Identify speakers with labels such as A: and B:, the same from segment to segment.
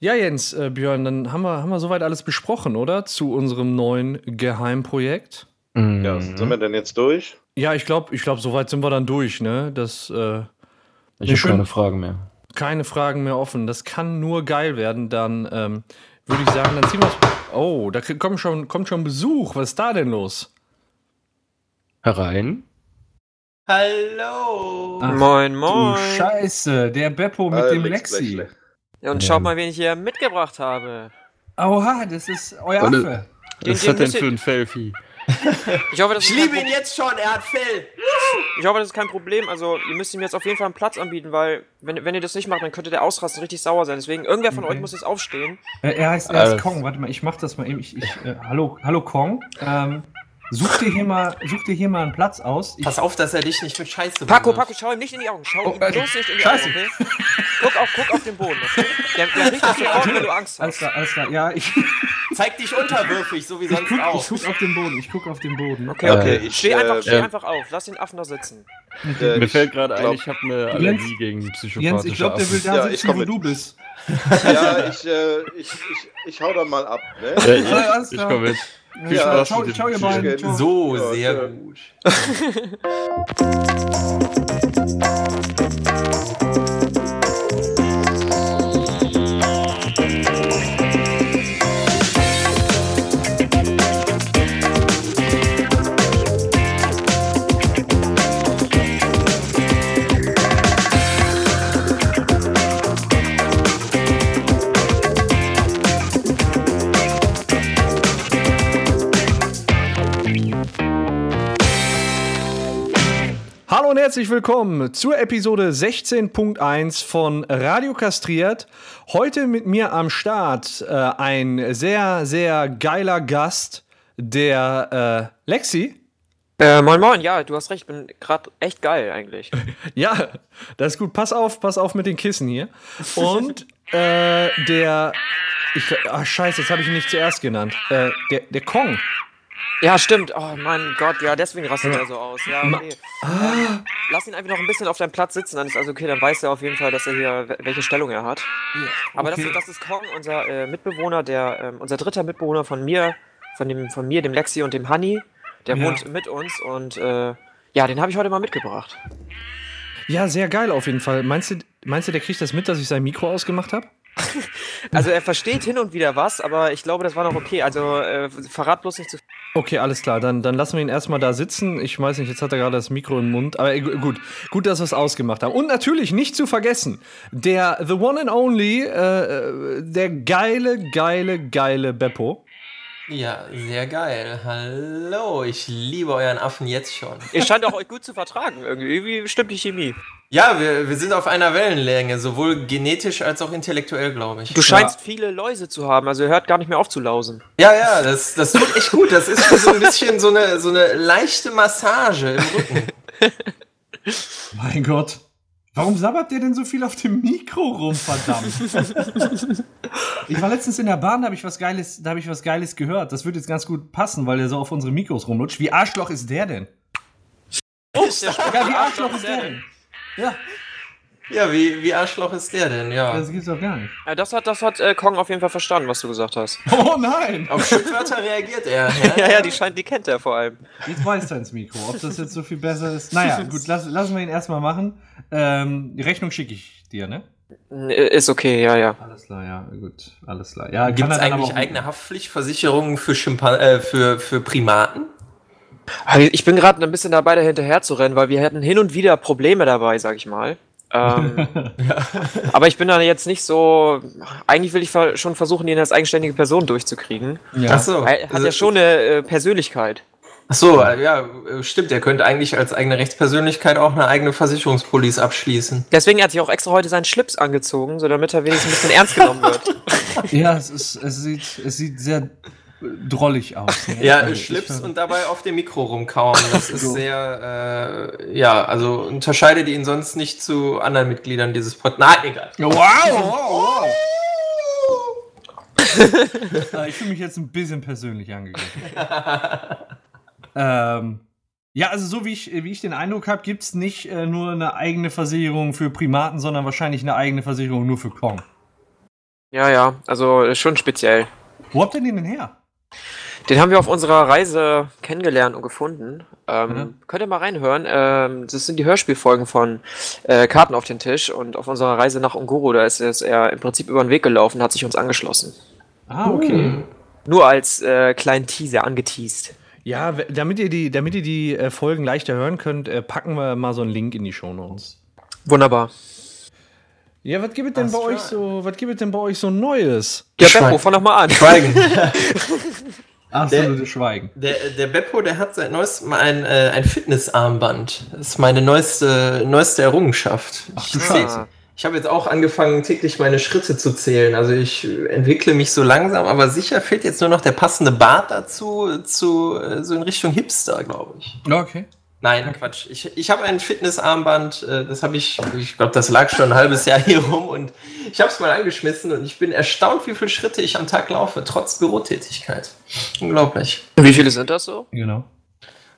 A: Ja, Jens, äh, Björn, dann haben wir, haben wir soweit alles besprochen, oder? Zu unserem neuen Geheimprojekt.
B: Mhm. Ja, sind wir denn jetzt durch?
A: Ja, ich glaube, ich glaub, soweit sind wir dann durch, ne? Das, äh,
C: ich habe keine Fragen mehr.
A: Keine Fragen mehr offen. Das kann nur geil werden. Dann ähm, würde ich sagen, dann ziehen wir Oh, da kommt schon, kommt schon Besuch. Was ist da denn los?
C: Herein.
D: Hallo.
A: Ach,
E: moin, moin.
A: Du Scheiße, der Beppo mit
B: Äh,
A: dem
B: Lex
A: Lexi.
B: Blechle.
E: Ja, und
C: Ja.
E: schaut mal, wen ich hier mitgebracht habe.
A: Oha, das ist euer Affe.
E: Den-
C: Was
E: den
C: hat denn für ein Felfi?
E: Ich hoffe, das
D: Ich
E: ist
D: liebe ihn jetzt schon, er hat Fell.
E: Ich hoffe, das ist kein Problem. Also, ihr müsst ihm jetzt auf jeden Fall einen Platz anbieten, weil, wenn, wenn ihr das nicht macht, dann könnte der ausrasten richtig sauer sein. Deswegen, irgendwer von
A: Okay.
E: euch muss jetzt aufstehen.
A: Äh, er heißt, er heißt
C: Alles.
A: Kong. Warte mal, ich mach das mal eben. Ich, ich, äh, hallo, hallo Kong. Ähm, such dir hier mal, such dir hier mal einen Platz aus. Ich,
D: Pass auf, dass er dich nicht mit Scheiße
E: Paco. Paco, schau ihm nicht in die Augen. Schau
A: Oh,
E: ihm
A: äh,
E: bloß nicht in die
A: Scheiße.
E: Augen, okay? Guck auf, guck auf den Boden, okay? Der, der riecht das sofort, wenn du Angst
A: alles
E: hast.
A: klar, alles klar. Ja, ich,
D: Zeig dich unterwürfig, so wie
A: ich,
D: sonst
A: guck,
D: auch.
A: ich guck auf den Boden. Ich guck auf den Boden.
E: Okay, okay.
B: Äh, ich,
E: steh
B: äh,
E: einfach, steh
C: ähm,
E: einfach auf. Lass den Affen da sitzen.
B: Äh,
C: Mir
B: ich
C: fällt gerade ein, ich habe eine Allergie gegen psychopathische
A: Jens, ich glaube, der will da
B: Ja, ich
A: sitzen,
B: komm
A: wo
B: mit.
A: du bist.
B: Ja, ich, äh, ich, ich, ich hau dann mal ab. Ne?
C: Ja, ich,
A: Alles
C: ich komme mit. Viel
B: Ja,
C: Spaß
A: ciao,
C: mit dem
A: ciao, ihr
C: Psycho-
A: beiden. Ciao.
D: So,
B: Ja,
D: sehr
B: tja.
D: gut.
A: herzlich willkommen zur Episode 16.1 von Radio Kastriert. Heute mit mir am Start äh, ein sehr, sehr geiler Gast, der äh, Lexi.
E: Äh, moin, moin. Ja, du hast recht. Ich bin gerade echt geil eigentlich.
A: Ja, das ist gut. Pass auf, pass auf mit den Kissen hier. Und äh, der. Ich, ach, scheiße, jetzt habe ich ihn nicht zuerst genannt. Äh, der, der Kong.
E: Ja, stimmt. Oh mein Gott, ja, deswegen rastet er so aus. Ja, okay. Ähm, lass ihn einfach noch ein bisschen auf deinem Platz sitzen, dann ist also okay, dann weiß er auf jeden Fall, dass er hier, welche Stellung er hat. Aber das,
A: okay.
E: ist, das ist Kong, unser äh, Mitbewohner, der, ähm, unser dritter Mitbewohner von mir, von dem, von mir, dem Lexi und dem Honey. Der
A: Ja.
E: wohnt mit uns und äh, ja, den habe ich heute mal mitgebracht.
A: Ja, sehr geil auf jeden Fall. Meinst du, meinst du, der kriegt das mit, dass ich sein Mikro ausgemacht habe?
E: Also er versteht hin und wieder was, aber ich glaube, das war noch okay. Also äh, verrat bloß nicht zu viel.
A: Okay, alles klar. Dann, dann lassen wir ihn erstmal da sitzen. Ich weiß nicht, jetzt hat er gerade das Mikro im Mund. Aber äh, gu- gut, gut, dass wir es ausgemacht haben. Und natürlich nicht zu vergessen, der The One and Only, äh, äh, der geile, geile, geile Beppo.
D: Ja, sehr geil. Hallo, ich liebe euren Affen jetzt schon.
E: Ihr scheint auch euch gut zu vertragen. Irgendwie, irgendwie stimmt die Chemie.
D: Ja, wir, wir sind auf einer Wellenlänge, sowohl genetisch als auch intellektuell, glaube ich.
E: Du scheinst viele Läuse zu haben, also er hört gar nicht mehr auf zu lausen.
D: Ja, ja, das, das tut echt gut. Das ist so ein bisschen so eine, so eine leichte Massage im Rücken.
A: Mein Gott. Warum sabbert der denn so viel auf dem Mikro rum, verdammt? ich war letztens in der Bahn, da habe ich was Geiles, da habe ich was Geiles gehört. Das würde jetzt ganz gut passen, weil der so auf unsere Mikros rumlutscht. Wie Arschloch ist der denn? Ja, wie Arschloch ist der denn? Ja,
D: Ja, wie, wie Arschloch ist der denn? Ja.
A: das gibt's doch gar nicht.
E: Ja, das hat, das hat äh, Kong auf jeden Fall verstanden, was du gesagt hast.
A: Oh nein!
D: Auf Schimpfwörter reagiert er.
E: Ja, ja, die scheint, die kennt er vor allem.
A: Jetzt weiß er ins Mikro. Ob das jetzt so viel besser ist. Naja, gut, lass, lassen wir ihn erstmal machen. Ähm, die Rechnung schicke ich dir, ne?
E: Äh, Ist okay, ja, ja.
A: Alles klar, ja, gut. Alles klar. Ja,
D: Gibt es eigentlich eigene Haftpflichtversicherungen für, Schimpan äh, für, für Primaten?
E: Ich bin gerade ein bisschen dabei, da hinterher zu rennen, weil wir hätten hin und wieder Probleme dabei, sag ich mal. Ähm, aber ich bin da jetzt nicht so. Eigentlich will ich schon versuchen, ihn als eigenständige Person durchzukriegen.
A: Ja.
D: Ach so.
E: Er hat
D: Also-
E: ja schon eine äh, Persönlichkeit.
D: Ach so, äh, ja, äh, stimmt. Er könnte eigentlich als eigene Rechtspersönlichkeit auch eine eigene Versicherungspolice abschließen.
E: Deswegen hat sich auch extra heute seinen Schlips angezogen, so damit er wenigstens ein bisschen ernst genommen wird.
A: Ja, es, ist, es, sieht, es sieht sehr drollig aus. ne?
D: Ja,
A: Also, ich
D: Schlips und dabei auf dem Mikro rumkauen. Das ist
A: So.
D: sehr, äh, ja, also unterscheidet ihn sonst nicht zu anderen Mitgliedern dieses Pod. Nein, egal.
A: Wow, wow, wow. Äh, ich fühle mich jetzt ein bisschen persönlich angegriffen. ähm, ja, also so wie ich, wie ich den Eindruck habe, gibt es nicht äh, nur eine eigene Versicherung für Primaten, sondern wahrscheinlich eine eigene Versicherung nur für Kong.
E: Ja, ja, also schon speziell.
F: Wo habt ihr den denn her?
E: Den haben wir auf unserer Reise kennengelernt und gefunden. Ähm,
F: Mhm.
E: Könnt ihr mal reinhören. Ähm, das sind die Hörspielfolgen von äh, Karten auf den Tisch. Und auf unserer Reise nach Unguru, da ist, ist er im Prinzip über den Weg gelaufen, hat sich uns angeschlossen.
F: Ah, okay.
E: Nur als äh, kleinen Teaser angeteased.
A: Ja, damit ihr die, damit ihr die äh, Folgen leichter hören könnt, äh, packen wir mal so einen Link in die Shownotes.
E: Wunderbar.
A: Ja, was gibt es denn
D: Ach,
A: bei euch so, was gibt es denn bei euch so Neues?
E: Ja. Beppo, fang doch mal an.
D: Schweigen.
F: Absolutes Schweigen.
D: Der, der Beppo, der hat seit neuestem ein, äh, ein Fitnessarmband. Das ist meine neueste, neueste Errungenschaft. ich
F: du
D: zähl-
E: Scheiße.
D: ich habe jetzt auch angefangen, täglich meine Schritte zu zählen. Also ich entwickle mich so langsam, aber sicher fehlt jetzt nur noch der passende Bart dazu, zu, äh, so in Richtung Hipster, glaube ich.
F: Okay.
D: Nein, Quatsch. Ich, ich habe ein Fitnessarmband, äh, das habe ich, ich glaube, das lag schon ein halbes Jahr hier rum und ich habe es mal angeschmissen und ich bin erstaunt, wie viele Schritte ich am Tag laufe, trotz Bürotätigkeit. Unglaublich.
E: Wie viele sind das so?
F: Genau.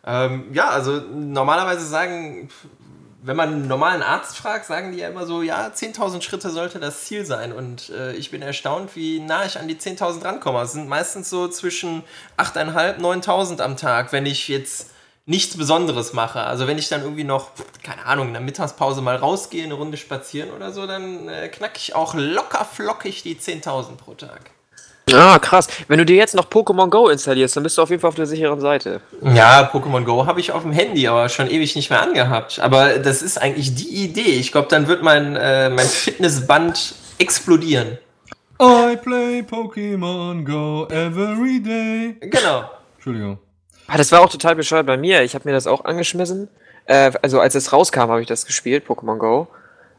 D: Ähm, ja, also normalerweise sagen, wenn man einen normalen Arzt fragt, sagen die ja immer so, ja, 10.000 Schritte sollte das Ziel sein. Und äh, ich bin erstaunt, wie nah ich an die 10.000 rankomme. Es sind meistens so zwischen 8.500, 9.000 am Tag, wenn ich jetzt nichts Besonderes mache. Also wenn ich dann irgendwie noch, keine Ahnung, in der Mittagspause mal rausgehe, eine Runde spazieren oder so, dann äh, knack ich auch locker flockig die 10.000 pro Tag.
E: Ah, krass. Wenn du dir jetzt noch Pokémon Go installierst, dann bist du auf jeden Fall auf der sicheren Seite.
D: Ja, Pokémon Go habe ich auf dem Handy, aber schon ewig nicht mehr angehabt. Aber das ist eigentlich die Idee. Ich glaube, dann wird mein, äh, mein Fitnessband explodieren.
F: I play Pokémon Go every day.
D: Genau.
F: Entschuldigung.
E: Ah, das war auch total bescheuert bei mir. Ich habe mir das auch angeschmissen. Äh, also als es rauskam, habe ich das gespielt, Pokémon Go.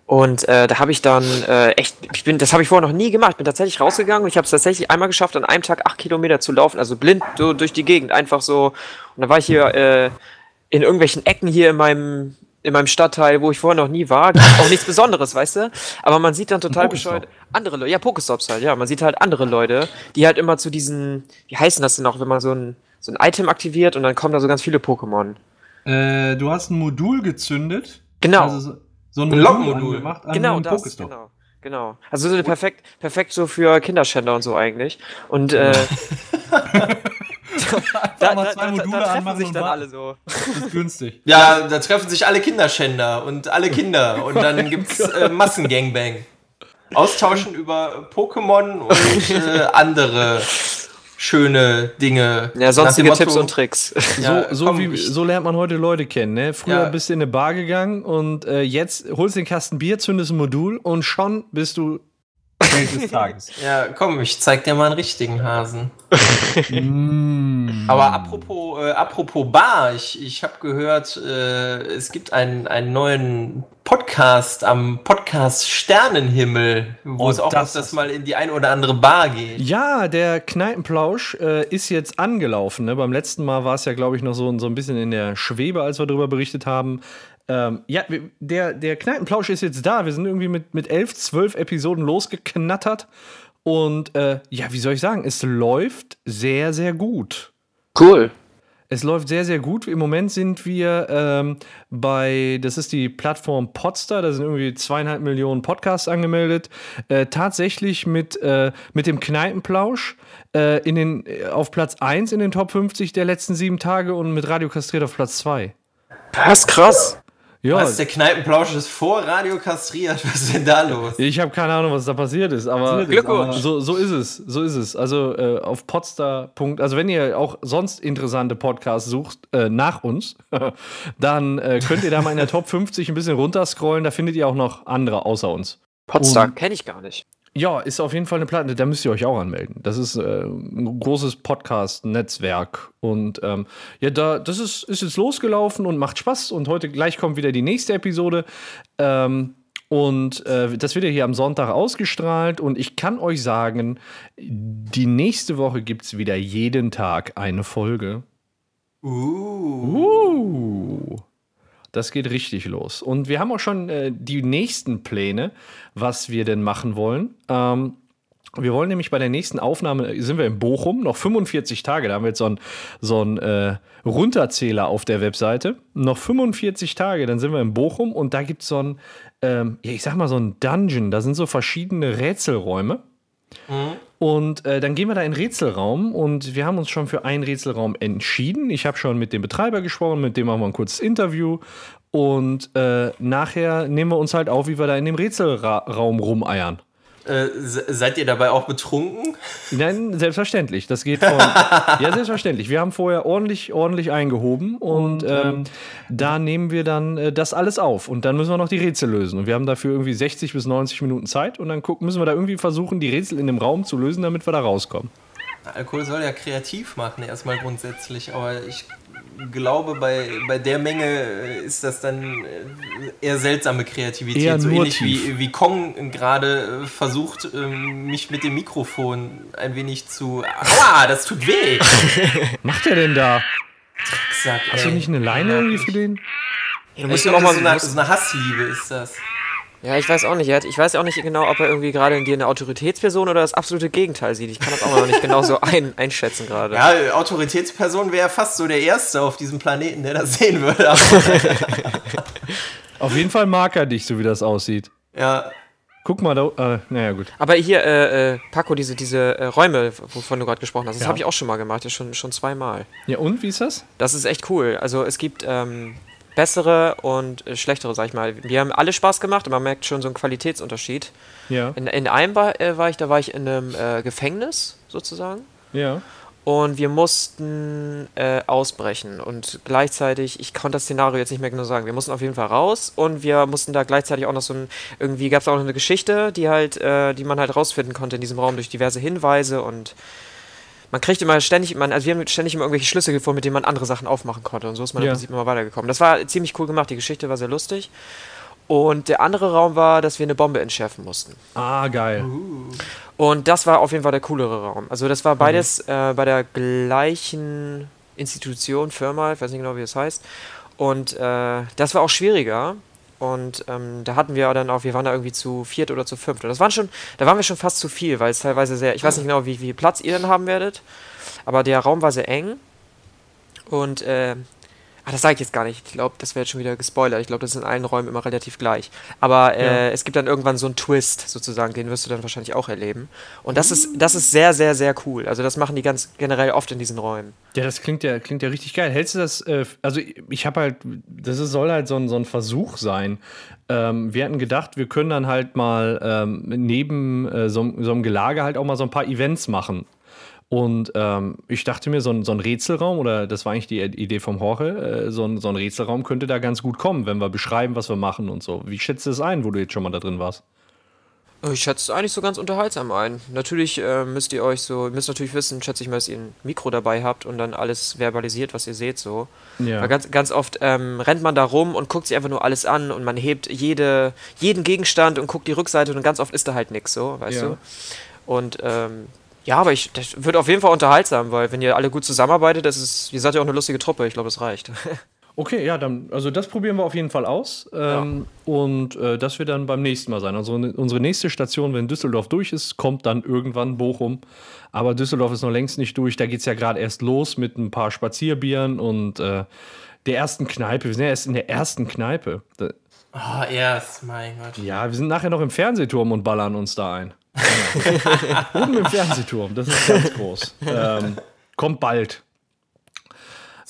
E: Und äh, da habe ich dann äh, echt, ich bin, das habe ich vorher noch nie gemacht. Ich bin tatsächlich rausgegangen und ich habe es tatsächlich einmal geschafft, an einem Tag acht Kilometer zu laufen, also blind so durch die Gegend, einfach so. Und dann war ich hier äh, in irgendwelchen Ecken hier in meinem in meinem Stadtteil, wo ich vorher noch nie war, auch nichts Besonderes, weißt du? Aber man sieht dann total bescheuert andere Leute, ja Pokestops halt, ja, man sieht halt andere Leute, die halt immer zu diesen, wie heißen das denn auch, wenn man so ein so ein Item aktiviert und dann kommen da so ganz viele Pokémon.
F: Äh, du hast ein Modul gezündet.
E: Genau.
F: Also so, so ein
D: Ein
F: Modul
D: Lockmodul.
F: angemacht an
E: Genau das,
F: Pokestop.
E: genau. Genau. Also so perfekt, perfekt so für Kinderschänder und so eigentlich. Und äh, da, da,
F: zwei
E: da,
F: Module
E: da treffen sich dann alle so.
F: Das ist günstig.
D: Ja, da treffen sich alle Kinderschänder und alle Kinder. Und dann gibt's äh, Massengangbang. Austauschen über Pokémon und äh, andere schöne
E: Ja,
D: Dinge. Dem
E: sonstige
D: Motto,
E: Tipps und Tricks.
D: Ja,
A: so, so,
D: komm,
A: wie, so lernt man heute Leute kennen, ne? Früher
D: Ja.
A: bist du in eine Bar gegangen und äh, jetzt holst du den Kasten Bier, zündest ein Modul und schon bist du.
F: Geld des Tages.
D: Ja, komm, ich zeig dir mal einen richtigen Hasen.
F: mm.
D: Aber apropos, äh, apropos Bar, ich, ich habe gehört, äh, es gibt einen, einen neuen Podcast am Podcast Sternenhimmel, wo
F: Oh,
D: es auch
F: das ist-
D: mal in die ein oder andere Bar geht.
A: Ja, der Kneipenplausch äh, ist jetzt angelaufen. Ne? Beim letzten Mal war es ja, glaube ich, noch so, so ein bisschen in der Schwebe, als wir darüber berichtet haben. Ähm, ja, der, der Kneipenplausch ist jetzt da. Wir sind irgendwie mit, mit elf, zwölf Episoden losgeknattert. Und äh, ja, wie soll ich sagen, es läuft sehr, sehr gut.
E: Cool.
A: Es läuft sehr, sehr gut. Im Moment sind wir ähm, bei, das ist die Plattform Podster, da sind irgendwie zweieinhalb Millionen Podcasts angemeldet. Äh, tatsächlich mit, äh, mit dem Kneipenplausch äh, in den, äh, auf Platz 1 in den Top 50 der letzten sieben Tage und mit Radio Kastriert auf Platz 2.
E: Was krass.
A: Ja,
D: Was, der Kneipenplausch ist vor Radio kastriert? Was ist denn da los?
A: ich habe keine Ahnung, was da passiert ist, aber
E: Glückwunsch.
A: so, so ist es. So ist es. Also äh, auf Podster. Also wenn ihr auch sonst interessante Podcasts sucht äh, nach uns, dann äh, könnt ihr da mal in der Top 50 ein bisschen runterscrollen. Da findet ihr auch noch andere außer uns.
E: Potsdam kenne ich gar nicht.
A: Ja, ist auf jeden Fall eine Platte, da müsst ihr euch auch anmelden. Das ist äh, ein großes Podcast-Netzwerk. Und ähm, ja, da, das ist, ist jetzt losgelaufen und macht Spaß. Und heute gleich kommt wieder die nächste Episode. Ähm, und äh, das wird ja hier am Sonntag ausgestrahlt. Und ich kann euch sagen, die nächste Woche gibt es wieder jeden Tag eine Folge.
D: Uh.
A: Uh, das geht richtig los. Und wir haben auch schon äh, die nächsten Pläne, was wir denn machen wollen. Ähm, wir wollen nämlich bei der nächsten Aufnahme, äh, sind wir in Bochum, noch 45 Tage. Da haben wir jetzt so einen so einen, äh, Runterzähler auf der Webseite. Noch 45 Tage, dann sind wir in Bochum und da gibt es so ein, ähm, ja, ich sag mal so ein Dungeon. Da sind so verschiedene Rätselräume. Mhm. Und äh, dann gehen wir da in den Rätselraum und wir haben uns schon für einen Rätselraum entschieden. Ich habe schon mit dem Betreiber gesprochen, mit dem machen wir ein kurzes Interview. Und äh, nachher nehmen wir uns halt auf, wie wir da in dem Rätselraum rumeiern.
D: Äh, seid ihr dabei auch betrunken?
A: Nein, selbstverständlich. Das geht von. ja, selbstverständlich. Wir haben vorher ordentlich, ordentlich eingehoben und, und ähm, ähm, da nehmen wir dann äh, das alles auf und dann müssen wir noch die Rätsel lösen. Und wir haben dafür irgendwie 60 bis 90 Minuten Zeit und dann gucken, müssen wir da irgendwie versuchen, die Rätsel in dem Raum zu lösen, damit wir da rauskommen.
D: Alkohol soll ja kreativ machen, erstmal grundsätzlich, aber ich glaube, bei, bei der Menge äh, ist das dann äh, eher seltsame Kreativität. Eher so ähnlich wie, wie Kong gerade äh, versucht, ähm, mich mit dem Mikrofon ein wenig zu. Aua, das tut weh!
A: macht er denn da? Drecksack, Hast du nicht eine Leine irgendwie für den?
D: Ja, auch mal so eine, so eine Hassliebe ist das.
E: Ja, ich weiß auch nicht. Ich weiß auch nicht genau, ob er irgendwie gerade in dir eine Autoritätsperson oder das absolute Gegenteil sieht. Ich kann das auch noch nicht genau so ein, einschätzen gerade.
D: Ja, Autoritätsperson wäre fast so der Erste auf diesem Planeten, der das sehen würde.
A: auf jeden Fall mag er dich, so wie das aussieht.
D: Ja.
A: Guck mal, da, äh, naja, gut.
E: Aber hier, äh, äh, Paco, diese, diese äh, Räume, wovon du gerade gesprochen hast, das ja. habe ich auch schon mal gemacht, ja, schon, schon zweimal.
A: Ja, und wie ist das?
E: Das ist echt cool. Also, es gibt ähm, bessere und äh, schlechtere, sag ich mal. Wir haben alle Spaß gemacht und man merkt schon so einen Qualitätsunterschied. Ja. In, in einem war, äh, war ich, da war ich in einem äh, Gefängnis sozusagen.
A: Ja.
E: Und wir mussten äh, ausbrechen und gleichzeitig, ich konnte das Szenario jetzt nicht mehr genau sagen, wir mussten auf jeden Fall raus und wir mussten da gleichzeitig auch noch so ein, irgendwie gab es auch noch eine Geschichte, die halt, äh, die man halt rausfinden konnte in diesem Raum durch diverse Hinweise und man kriegt immer ständig, man, also wir haben ständig immer irgendwelche Schlüssel gefunden, mit denen man andere Sachen aufmachen konnte. Und so ist man ja. im Prinzip immer weitergekommen. Das war ziemlich cool gemacht, die Geschichte war sehr lustig. Und der andere Raum war, dass wir eine Bombe entschärfen mussten.
A: Ah, geil.
E: Uh. Und das war auf jeden Fall der coolere Raum. Also das war beides mhm. äh, bei der gleichen Institution, Firma, ich weiß nicht genau, wie das heißt. Und äh, das war auch schwieriger, und ähm, da hatten wir dann auch, wir waren da irgendwie zu viert oder zu fünft. Und das waren schon, da waren wir schon fast zu viel, weil es teilweise sehr, ich weiß nicht genau, wie viel Platz ihr dann haben werdet, aber der Raum war sehr eng. Und äh, Ach, das sage ich jetzt gar nicht. Ich glaube, das wäre jetzt schon wieder gespoilert. Ich glaube, das ist in allen Räumen immer relativ gleich. Aber äh, ja. es gibt dann irgendwann so einen Twist, sozusagen, den wirst du dann wahrscheinlich auch erleben. Und das ist, das ist sehr, sehr, sehr cool. Also das machen die ganz generell oft in diesen Räumen.
A: Ja, das klingt ja, klingt ja richtig geil. Hältst du das, äh, also ich habe halt, das ist, soll halt so ein, so ein Versuch sein. Ähm, wir hatten gedacht, wir können dann halt mal ähm, neben äh, so, so einem Gelage halt auch mal so ein paar Events machen. Und ähm, ich dachte mir, so ein, so ein Rätselraum, oder das war eigentlich die Idee vom Jorge, äh, so, ein, so ein Rätselraum könnte da ganz gut kommen, wenn wir beschreiben, was wir machen und so. Wie schätzt du es ein, wo du jetzt schon mal da drin warst?
E: Ich schätze es eigentlich so ganz unterhaltsam ein. Natürlich äh, müsst ihr euch so, ihr müsst natürlich wissen, schätze ich mal, dass ihr ein Mikro dabei habt und dann alles verbalisiert, was ihr seht, so. Ja. Weil ganz, ganz oft ähm, rennt man da rum und guckt sich einfach nur alles an und man hebt jede, jeden Gegenstand und guckt die Rückseite und ganz oft ist da halt nichts, so, weißt ja. du? Und ähm, ja, aber ich, das wird auf jeden Fall unterhaltsam, weil wenn ihr alle gut zusammenarbeitet, das ist, ihr seid ja auch eine lustige Truppe, ich glaube, das reicht.
A: Okay, ja, dann, also das probieren wir auf jeden Fall aus. Ähm, ja. Und äh, das wird dann beim nächsten Mal sein. Also unsere nächste Station, wenn Düsseldorf durch ist, kommt dann irgendwann Bochum. Aber Düsseldorf ist noch längst nicht durch. Da geht es ja gerade erst los mit ein paar Spazierbieren und äh, der ersten Kneipe. Wir sind ja erst in der ersten Kneipe.
D: Oh, erst, mein Gott.
A: Ja, wir sind nachher noch im Fernsehturm und ballern uns da ein. Oben im Fernsehturm, das ist ganz groß. Ähm, kommt bald.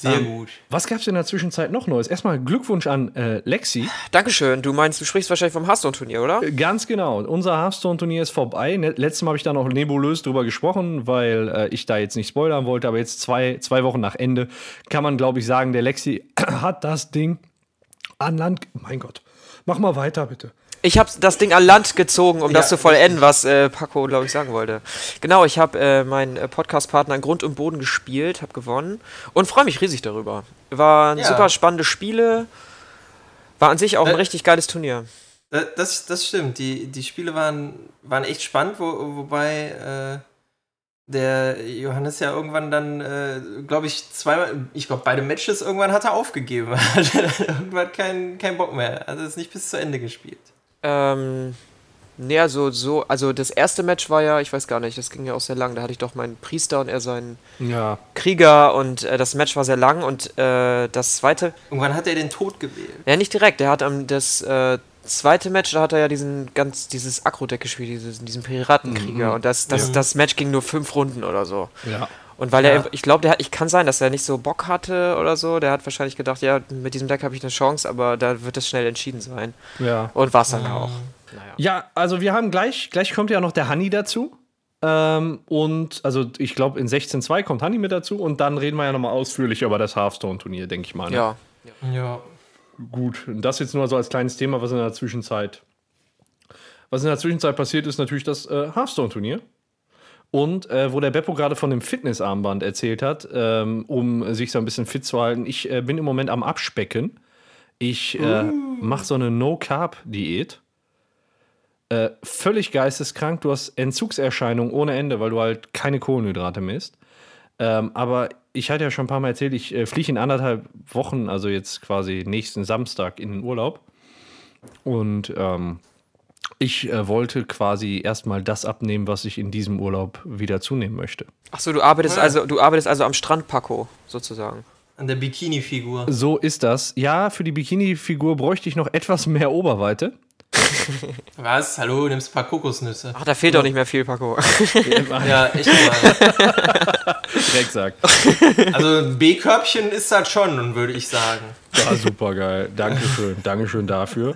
D: Sehr ähm, gut.
A: Was gab es in der Zwischenzeit noch Neues? Erstmal Glückwunsch an äh, Lexi.
E: Dankeschön. Du meinst, du sprichst wahrscheinlich vom Hearthstone-Turnier, oder?
A: Äh, ganz genau. Unser Hearthstone-Turnier ist vorbei. Ne, letztes Mal habe ich da noch nebulös drüber gesprochen, weil äh, ich da jetzt nicht spoilern wollte. Aber jetzt zwei, zwei Wochen nach Ende kann man, glaube ich, sagen, der Lexi hat das Ding an Land. Mein Gott. Mach mal weiter, bitte.
E: Ich habe das Ding an Land gezogen, um ja. das zu vollenden, was äh, Paco, glaube ich, sagen wollte. Genau, ich habe äh, meinen äh, Podcast-Partner Grund und Boden gespielt, habe gewonnen und freue mich riesig darüber. Waren ja. super spannende Spiele, war an sich auch ein äh, richtig geiles Turnier.
D: Äh, das, das stimmt, die, die Spiele waren, waren echt spannend, wo, wobei äh, der Johannes ja irgendwann dann, äh, glaube ich, zweimal, ich glaube, beide Matches irgendwann hat er aufgegeben. hat irgendwann keinen kein Bock mehr. Also ist nicht bis zu Ende gespielt.
E: Ähm, nee, also so, also das erste Match war ja, ich weiß gar nicht, das ging ja auch sehr lang. Da hatte ich doch meinen Priester und er seinen
A: ja.
E: Krieger und äh, das Match war sehr lang und äh, das zweite.
D: Und wann hat er den Tod gewählt?
E: Ja, nicht direkt. Er hat am das äh, zweite Match, da hat er ja diesen ganz, dieses Agro-Deck gespielt, dieses, diesen Piratenkrieger.
F: Mhm.
E: Und das, das, das Match ging nur fünf Runden oder so.
F: Ja.
E: Und weil er, ich glaube, der hat, ich kann sein, dass er nicht so Bock hatte oder so. Der hat wahrscheinlich gedacht, ja, mit diesem Deck habe ich eine Chance, aber da wird es schnell entschieden sein.
A: Ja.
E: Und war es dann auch. Naja.
A: Ja, also wir haben gleich, gleich kommt ja noch der Honey dazu. Ähm, und also ich glaube, in 16.2 kommt Honey mit dazu und dann reden wir ja nochmal ausführlich über das Hearthstone-Turnier, denke ich mal. Ne?
E: Ja.
D: Ja.
A: Gut, und das jetzt nur so als kleines Thema, was in der Zwischenzeit. Was in der Zwischenzeit passiert, ist natürlich das äh, Hearthstone-Turnier. Und äh, wo der Beppo gerade von dem Fitnessarmband erzählt hat, ähm, um sich so ein bisschen fit zu halten. Ich äh, bin im Moment am Abspecken. Ich äh, mache so eine No-Carb-Diät. Äh, völlig geisteskrank. Du hast Entzugserscheinungen ohne Ende, weil du halt keine Kohlenhydrate misst. Ähm, aber ich hatte ja schon ein paar Mal erzählt, ich äh, fliege in anderthalb Wochen, also jetzt quasi nächsten Samstag, in den Urlaub. Und ähm, ich äh, wollte quasi erstmal das abnehmen, was ich in diesem Urlaub wieder zunehmen möchte.
E: Achso, du arbeitest
D: Ja.
E: also, du arbeitest also am Strand, Paco, sozusagen.
D: An der Bikini-Figur.
A: So ist das. Ja, für die Bikini-Figur bräuchte ich noch etwas mehr Oberweite.
D: Was? Hallo, nimmst ein paar Kokosnüsse.
E: Ach, da fehlt doch nicht mehr viel, Paco.
D: Ja, echt mal.
A: Direkt sagt.
D: Also ein B-Körbchen ist das schon, würde ich sagen.
A: Ja, super geil. Dankeschön. Dankeschön dafür.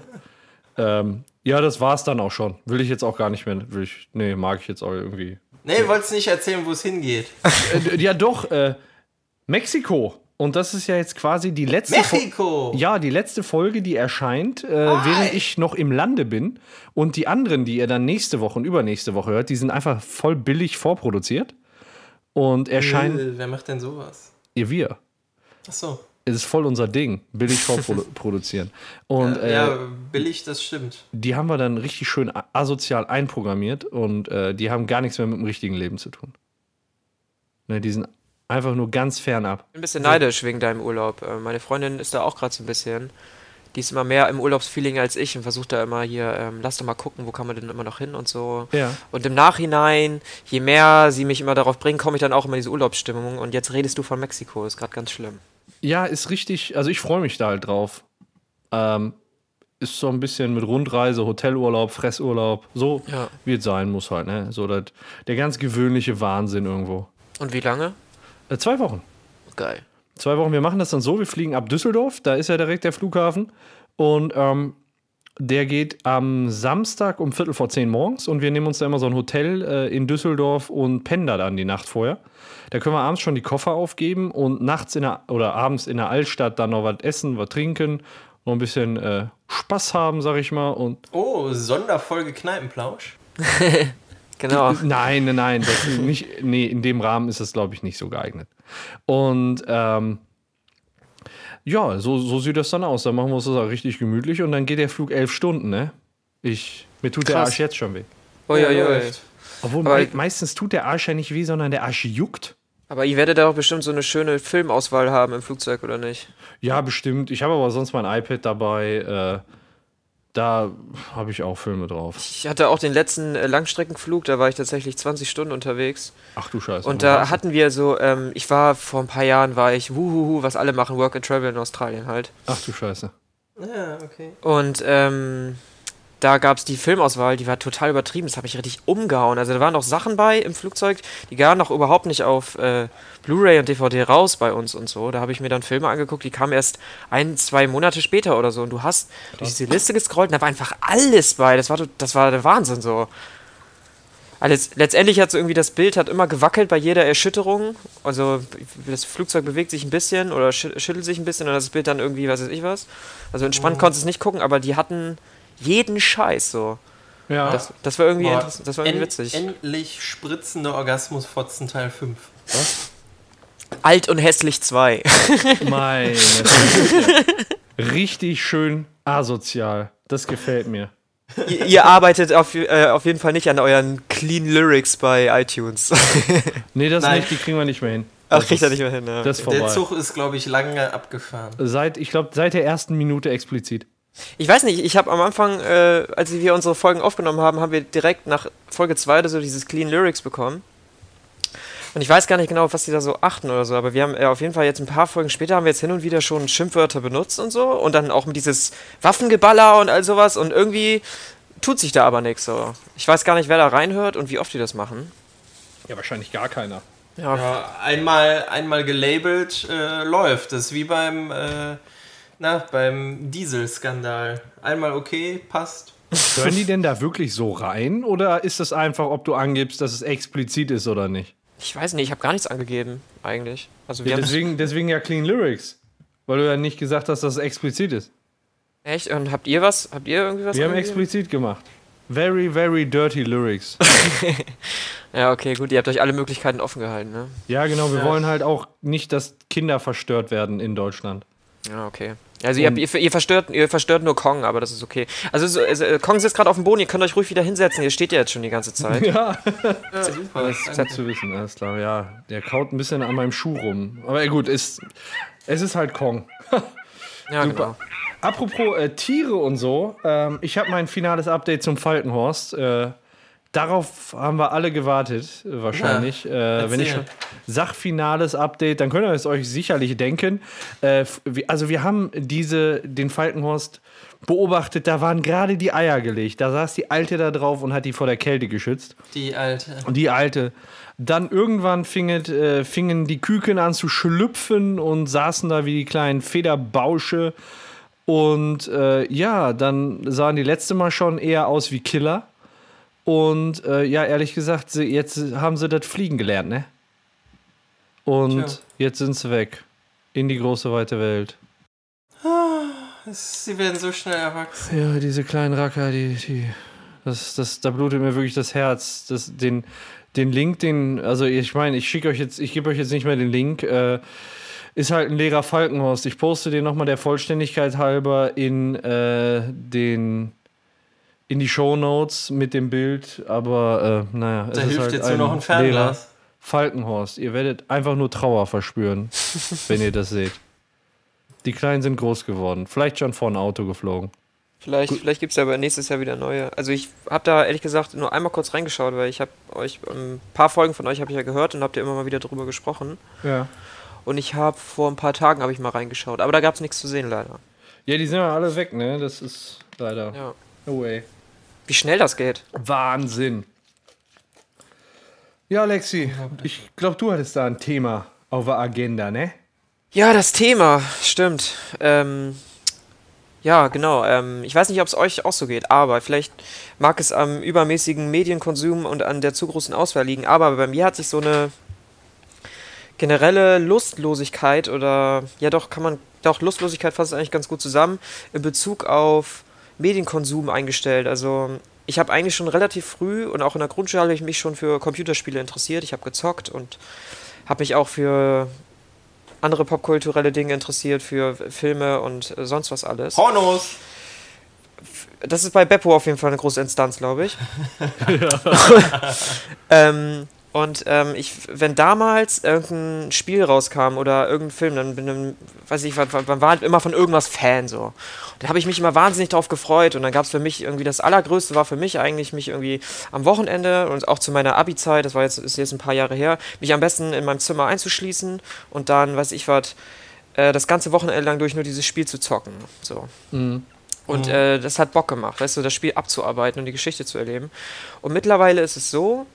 A: Ähm, ja, das war's dann auch schon. Will ich jetzt auch gar nicht mehr. Will ich, nee, mag ich jetzt auch irgendwie.
D: Nee, wolltest nicht erzählen, wo es hingeht.
A: Äh, ja, doch, äh, Mexiko. Und das ist ja jetzt quasi die letzte Fo-
D: Mexiko!
A: Ja, die letzte Folge, die erscheint, äh, während ich noch im Lande bin. Und die anderen, die ihr dann nächste Woche und übernächste Woche hört, die sind einfach voll billig vorproduziert. Und erscheinen.
D: Wer macht denn sowas?
A: Ihr wir.
D: Achso.
A: Es ist voll unser Ding, billig vorproduzieren. Und äh,
D: ja, billig, das stimmt.
A: die haben wir dann richtig schön asozial einprogrammiert und äh, die haben gar nichts mehr mit dem richtigen Leben zu tun. Ne, die sind einfach nur ganz fernab.
E: Ich bin ein bisschen neidisch wegen deinem Urlaub. Äh, Meine Freundin ist da auch gerade so ein bisschen. Die ist immer mehr im Urlaubsfeeling als ich und versucht da immer hier, ähm, lass doch mal gucken, wo kann man denn immer noch hin und so.
A: Ja.
E: Und im Nachhinein, je mehr sie mich immer darauf bringen, komme ich dann auch immer in diese Urlaubsstimmung. Und jetzt redest du von Mexiko, ist gerade ganz schlimm.
A: Ja, ist richtig, also ich freue mich da halt drauf. Ähm, ist so ein bisschen mit Rundreise, Hotelurlaub, Fressurlaub, so
E: Ja.
A: wie es sein muss halt, ne? So dat, der ganz gewöhnliche Wahnsinn irgendwo.
E: Und wie lange?
A: Äh, zwei Wochen.
E: Geil.
A: Zwei Wochen, wir machen das dann so, wir fliegen ab Düsseldorf, da ist ja direkt der Flughafen. Und ähm, der geht am Samstag um Viertel vor zehn morgens und wir nehmen uns da immer so ein Hotel äh, in Düsseldorf und pennen da dann die Nacht vorher. Da können wir abends schon die Koffer aufgeben und nachts in der, oder abends in der Altstadt dann noch was essen, was trinken, noch ein bisschen äh, Spaß haben, sag ich mal. Und
D: Oh, Sonderfolge Kneipenplausch.
E: Genau.
A: Nein, nein, nein. Das ist nicht, nee, in dem Rahmen ist das, glaube ich, nicht so geeignet. Und ähm, ja, so, so sieht das dann aus. Dann machen wir uns das auch richtig gemütlich und dann geht der Flug elf Stunden, ne? Ich, mir tut der
E: Krass.
A: Arsch jetzt schon weh.
E: Uiuiui.
D: läuft.
A: Obwohl
E: Aber-
A: mei meistens tut der Arsch ja nicht weh, sondern der Arsch juckt.
E: Aber ihr werdet da auch bestimmt so eine schöne Filmauswahl haben im Flugzeug, oder nicht?
A: Ja, bestimmt. Ich habe aber sonst mein iPad dabei. Äh, da habe ich auch Filme drauf.
E: Ich hatte auch den letzten äh, Langstreckenflug, da war ich tatsächlich 20 Stunden unterwegs.
A: Ach du Scheiße.
E: Und da hatten wir so, ähm, ich war vor ein paar Jahren, war ich, wuhuhu, was alle machen, Work and Travel in Australien halt.
A: Ach du Scheiße.
D: Ja, okay.
E: Und ähm, da gab es die Filmauswahl, die war total übertrieben. Das habe ich richtig umgehauen. Also da waren noch Sachen bei im Flugzeug, die gar noch überhaupt nicht auf äh, Blu-ray und DVD raus bei uns und so. Da habe ich mir dann Filme angeguckt, die kamen erst ein, zwei Monate später oder so. Und du hast durch diese Liste gescrollt und da war einfach alles bei. Das war, das war der Wahnsinn so. Alles, letztendlich hat so irgendwie das Bild hat immer gewackelt bei jeder Erschütterung. Also das Flugzeug bewegt sich ein bisschen oder schü- schüttelt sich ein bisschen und das Bild dann irgendwie, was weiß ich was. Also entspannt konntest du es nicht gucken, aber die hatten jeden Scheiß so.
A: Ja.
E: Das, das war irgendwie,
D: Boah,
E: das war irgendwie
D: en-
E: witzig.
D: Endlich spritzende Orgasmusfotzen Teil 5.
E: Alt und hässlich 2.
A: Meine. Richtig schön asozial. Das gefällt mir.
E: ihr, ihr arbeitet auf, äh, auf jeden Fall nicht an euren Clean Lyrics bei iTunes.
A: Nee, das
D: Nein.
A: nicht, die kriegen wir nicht mehr hin.
E: Ach,
A: Das
E: kriegt er nicht mehr hin. Ja.
A: Das ist
D: Der. Zug ist, glaube ich, lange abgefahren.
A: Seit, ich glaube, seit der ersten Minute explizit.
E: Ich weiß nicht, ich habe am Anfang, äh, als wir unsere Folgen aufgenommen haben, haben wir direkt nach Folge 2 oder so dieses Clean Lyrics bekommen. Und ich weiß gar nicht genau, was die da so achten oder so, aber wir haben äh, auf jeden Fall jetzt ein paar Folgen später haben wir jetzt hin und wieder schon Schimpfwörter benutzt und so und dann auch mit dieses Waffengeballer und all sowas und irgendwie tut sich da aber nichts so. Ich weiß gar nicht, wer da reinhört und wie oft die das machen.
A: Ja, wahrscheinlich gar keiner.
E: Ja,
D: Ja, einmal, einmal gelabelt äh, läuft. Das ist wie beim, äh, na, beim Dieselskandal. Einmal okay, passt.
A: Hören die denn da wirklich so rein oder ist das einfach, ob du angibst, dass es explizit ist oder nicht?
E: ich weiß nicht, ich habe gar nichts angegeben eigentlich. Also wir
A: Ja,
E: haben
A: deswegen, deswegen ja Clean Lyrics. Weil du ja nicht gesagt hast, dass es explizit ist.
E: echt und habt ihr was? Habt ihr irgendwie was
A: Wir haben
E: angegeben?
A: explizit gemacht. Very, very dirty Lyrics.
E: Ja, okay, gut, ihr habt euch alle Möglichkeiten offen gehalten, ne?
A: Ja, genau. Wir wollen halt auch nicht, dass Kinder verstört werden in Deutschland.
E: Ja, okay. Also ihr, habt, ihr, ihr, verstört, ihr verstört nur Kong, aber das ist okay. Also, so, also äh, Kong sitzt gerade auf dem Boden, ihr könnt euch ruhig wieder hinsetzen, ihr steht ja jetzt schon die ganze Zeit.
A: Ja,
D: Ja, super.
A: das ist gut zu wissen, alles klar. Ja, der kaut ein bisschen an meinem Schuh rum. Aber gut, ist, es ist halt Kong.
E: Ja,
A: Super.
E: genau.
A: Apropos äh, Tiere und so, ähm, ich habe mein finales Update zum Falkenhorst. Äh, darauf haben wir alle gewartet, äh, wahrscheinlich. äh, wenn ich schon Sachfinales Update, dann könnt ihr es euch sicherlich denken. Äh, also wir haben diese, den Falkenhorst beobachtet, da waren gerade die Eier gelegt. Da saß die Alte da drauf und hat die vor der Kälte geschützt.
D: Die alte.
A: Und die Alte. Dann irgendwann finget, äh, fingen die Küken an zu schlüpfen und saßen da wie die kleinen Federbausche. Und äh, ja, dann sahen die letzte Mal schon eher aus wie Killer. Und äh, ja, ehrlich gesagt, sie, jetzt haben sie das Fliegen gelernt, ne? Und
D: Tja.
A: jetzt sind sie weg. In die große weite Welt.
D: Sie werden so schnell erwachsen.
A: Ja, diese kleinen Racker, die, die, das, das, da blutet mir wirklich das Herz. Das, den, den Link, den, also ich meine, ich schicke euch jetzt, ich gebe euch jetzt nicht mehr den Link, äh, ist halt ein leerer Falkenhorst. Ich poste den nochmal der Vollständigkeit halber in äh, den, in die Show Notes mit dem Bild, aber äh, naja,
D: Da
A: es ist
D: hilft
A: halt
D: jetzt nur noch ein Fernglas.
A: Falkenhorst. Ihr werdet einfach nur Trauer verspüren, wenn ihr das seht. Die Kleinen sind groß geworden. Vielleicht schon vor ein Auto geflogen.
E: Vielleicht, vielleicht gibt es ja aber nächstes Jahr wieder neue. Also ich habe da ehrlich gesagt nur einmal kurz reingeschaut, weil ich habe euch, ein paar Folgen von euch habe ich ja gehört und habt ihr immer mal wieder drüber gesprochen.
A: Ja.
E: Und ich habe vor ein paar Tagen habe ich mal reingeschaut, aber da gab es nichts zu sehen leider.
A: Ja, die sind ja alle weg, ne? Das ist leider.
E: Ja.
A: No way.
E: Wie schnell das geht.
A: Wahnsinn. Ja, Alexi, ich glaube, du hattest da ein Thema auf der Agenda, ne?
E: Ja, das Thema, stimmt. Ähm, ja, genau. Ähm, ich weiß nicht, ob es euch auch so geht, aber vielleicht mag es am übermäßigen Medienkonsum und an der zu großen Auswahl liegen. Aber bei mir hat sich so eine generelle Lustlosigkeit oder ja doch kann man doch Lustlosigkeit fasst eigentlich ganz gut zusammen in Bezug auf Medienkonsum eingestellt. Also ich habe eigentlich schon relativ früh und auch in der Grundschule habe ich mich schon für Computerspiele interessiert. Ich habe gezockt und habe mich auch für andere popkulturelle Dinge interessiert, für Filme und äh, sonst was alles.
D: Pornos!
E: Das ist bei Beppo auf jeden Fall eine große Instanz, glaube ich. ähm, und ähm, ich, wenn damals irgendein Spiel rauskam oder irgendein Film, dann bin dann, weiß ich, man, man war halt immer von irgendwas Fan so. Da habe ich mich immer wahnsinnig drauf gefreut und dann gab es für mich irgendwie das Allergrößte war für mich eigentlich, mich irgendwie am Wochenende und auch zu meiner Abi-Zeit, das war jetzt, ist jetzt ein paar Jahre her, mich am besten in meinem Zimmer einzuschließen und dann, weiß ich was, äh, das ganze Wochenende lang durch nur dieses Spiel zu zocken. So. Und äh, das hat Bock gemacht, weißt du, das Spiel abzuarbeiten und die Geschichte zu erleben. Und mittlerweile ist es so,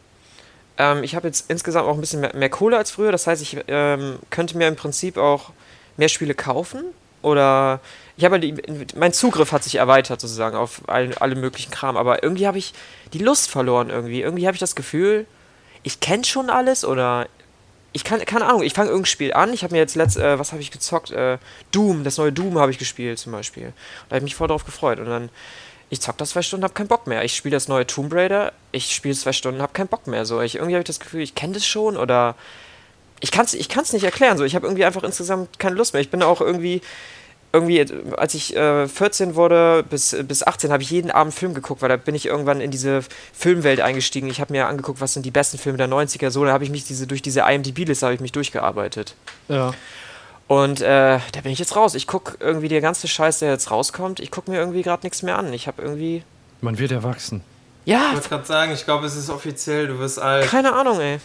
E: ähm, ich habe jetzt insgesamt auch ein bisschen mehr, mehr Kohle als früher. Das heißt, ich ähm, könnte mir im Prinzip auch mehr Spiele kaufen. Oder ich habe halt mein Zugriff hat sich erweitert sozusagen auf all, alle möglichen Kram. Aber irgendwie habe ich die Lust verloren irgendwie. Irgendwie habe ich das Gefühl, ich kenne schon alles oder ich kann, keine Ahnung, ich fange irgendein Spiel an. Ich habe mir jetzt letzt, äh, was habe ich gezockt? Äh, Doom, das neue Doom habe ich gespielt zum Beispiel. Da habe ich mich voll drauf gefreut. Und dann, ich zock das zwei Stunden, habe keinen Bock mehr. Ich spiele das neue Tomb Raider, ich spiele zwei Stunden, habe keinen Bock mehr. So, ich, irgendwie habe ich das Gefühl, ich kenne das schon oder ich kann es ich kann's nicht erklären. So, ich habe irgendwie einfach insgesamt keine Lust mehr. Ich bin auch irgendwie, irgendwie, als ich äh, 14 wurde bis, bis 18, habe ich jeden Abend Film geguckt, weil da bin ich irgendwann in diese Filmwelt eingestiegen. Ich habe mir angeguckt, was sind die besten Filme der 90er. So, da habe ich mich diese, durch diese IMDb-Liste durchgearbeitet.
A: Ja.
E: Und äh, da bin ich jetzt raus. Ich gucke irgendwie der ganze Scheiß, der jetzt rauskommt. Ich gucke mir irgendwie gerade nichts mehr an. Ich habe irgendwie.
A: Man wird erwachsen.
D: Ich
E: Ja,
D: wollte gerade sagen, ich glaube, es ist offiziell, du wirst alt.
E: keine Ahnung, ey.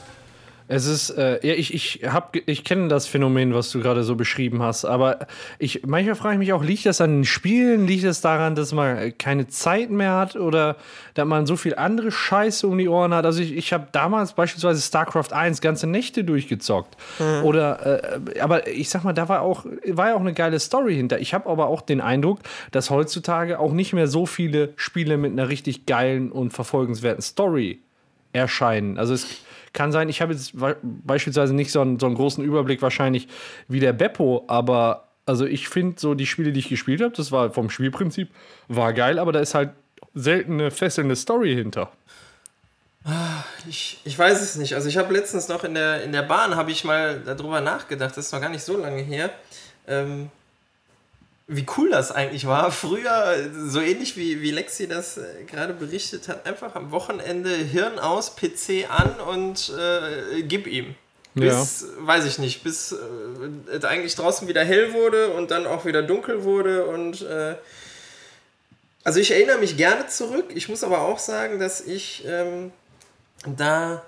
A: Es ist, äh, ja, ich, ich, hab, ich kenne das Phänomen, was du gerade so beschrieben hast, aber ich, manchmal frage ich mich auch, liegt das an den Spielen? Liegt das daran, dass man keine Zeit mehr hat oder dass man so viel andere Scheiße um die Ohren hat? Also ich, ich habe damals beispielsweise StarCraft 1 ganze Nächte durchgezockt. Mhm. Oder, äh, aber ich sag mal, da war auch, war ja auch eine geile Story hinter. Ich habe aber auch den Eindruck, dass heutzutage auch nicht mehr so viele Spiele mit einer richtig geilen und verfolgenswerten Story erscheinen. Also es kann sein, ich habe jetzt beispielsweise nicht so einen, so einen großen Überblick wahrscheinlich wie der Beppo, aber also ich finde so die Spiele, die ich gespielt habe, das war vom Spielprinzip, war geil, aber da ist halt selten eine fesselnde Story hinter.
D: Ich, ich weiß es nicht. Also ich habe letztens noch in der, in der Bahn, habe ich mal darüber nachgedacht, das ist noch gar nicht so lange her. Ähm, wie cool das eigentlich war. Früher, so ähnlich wie, wie Lexi das äh, gerade berichtet hat, einfach am Wochenende Hirn aus, PC an und äh, gib ihm. Bis, ja. weiß ich nicht, bis äh, es eigentlich draußen wieder hell wurde und dann auch wieder dunkel wurde und äh, also ich erinnere mich gerne zurück. Ich muss aber auch sagen, dass ich ähm, da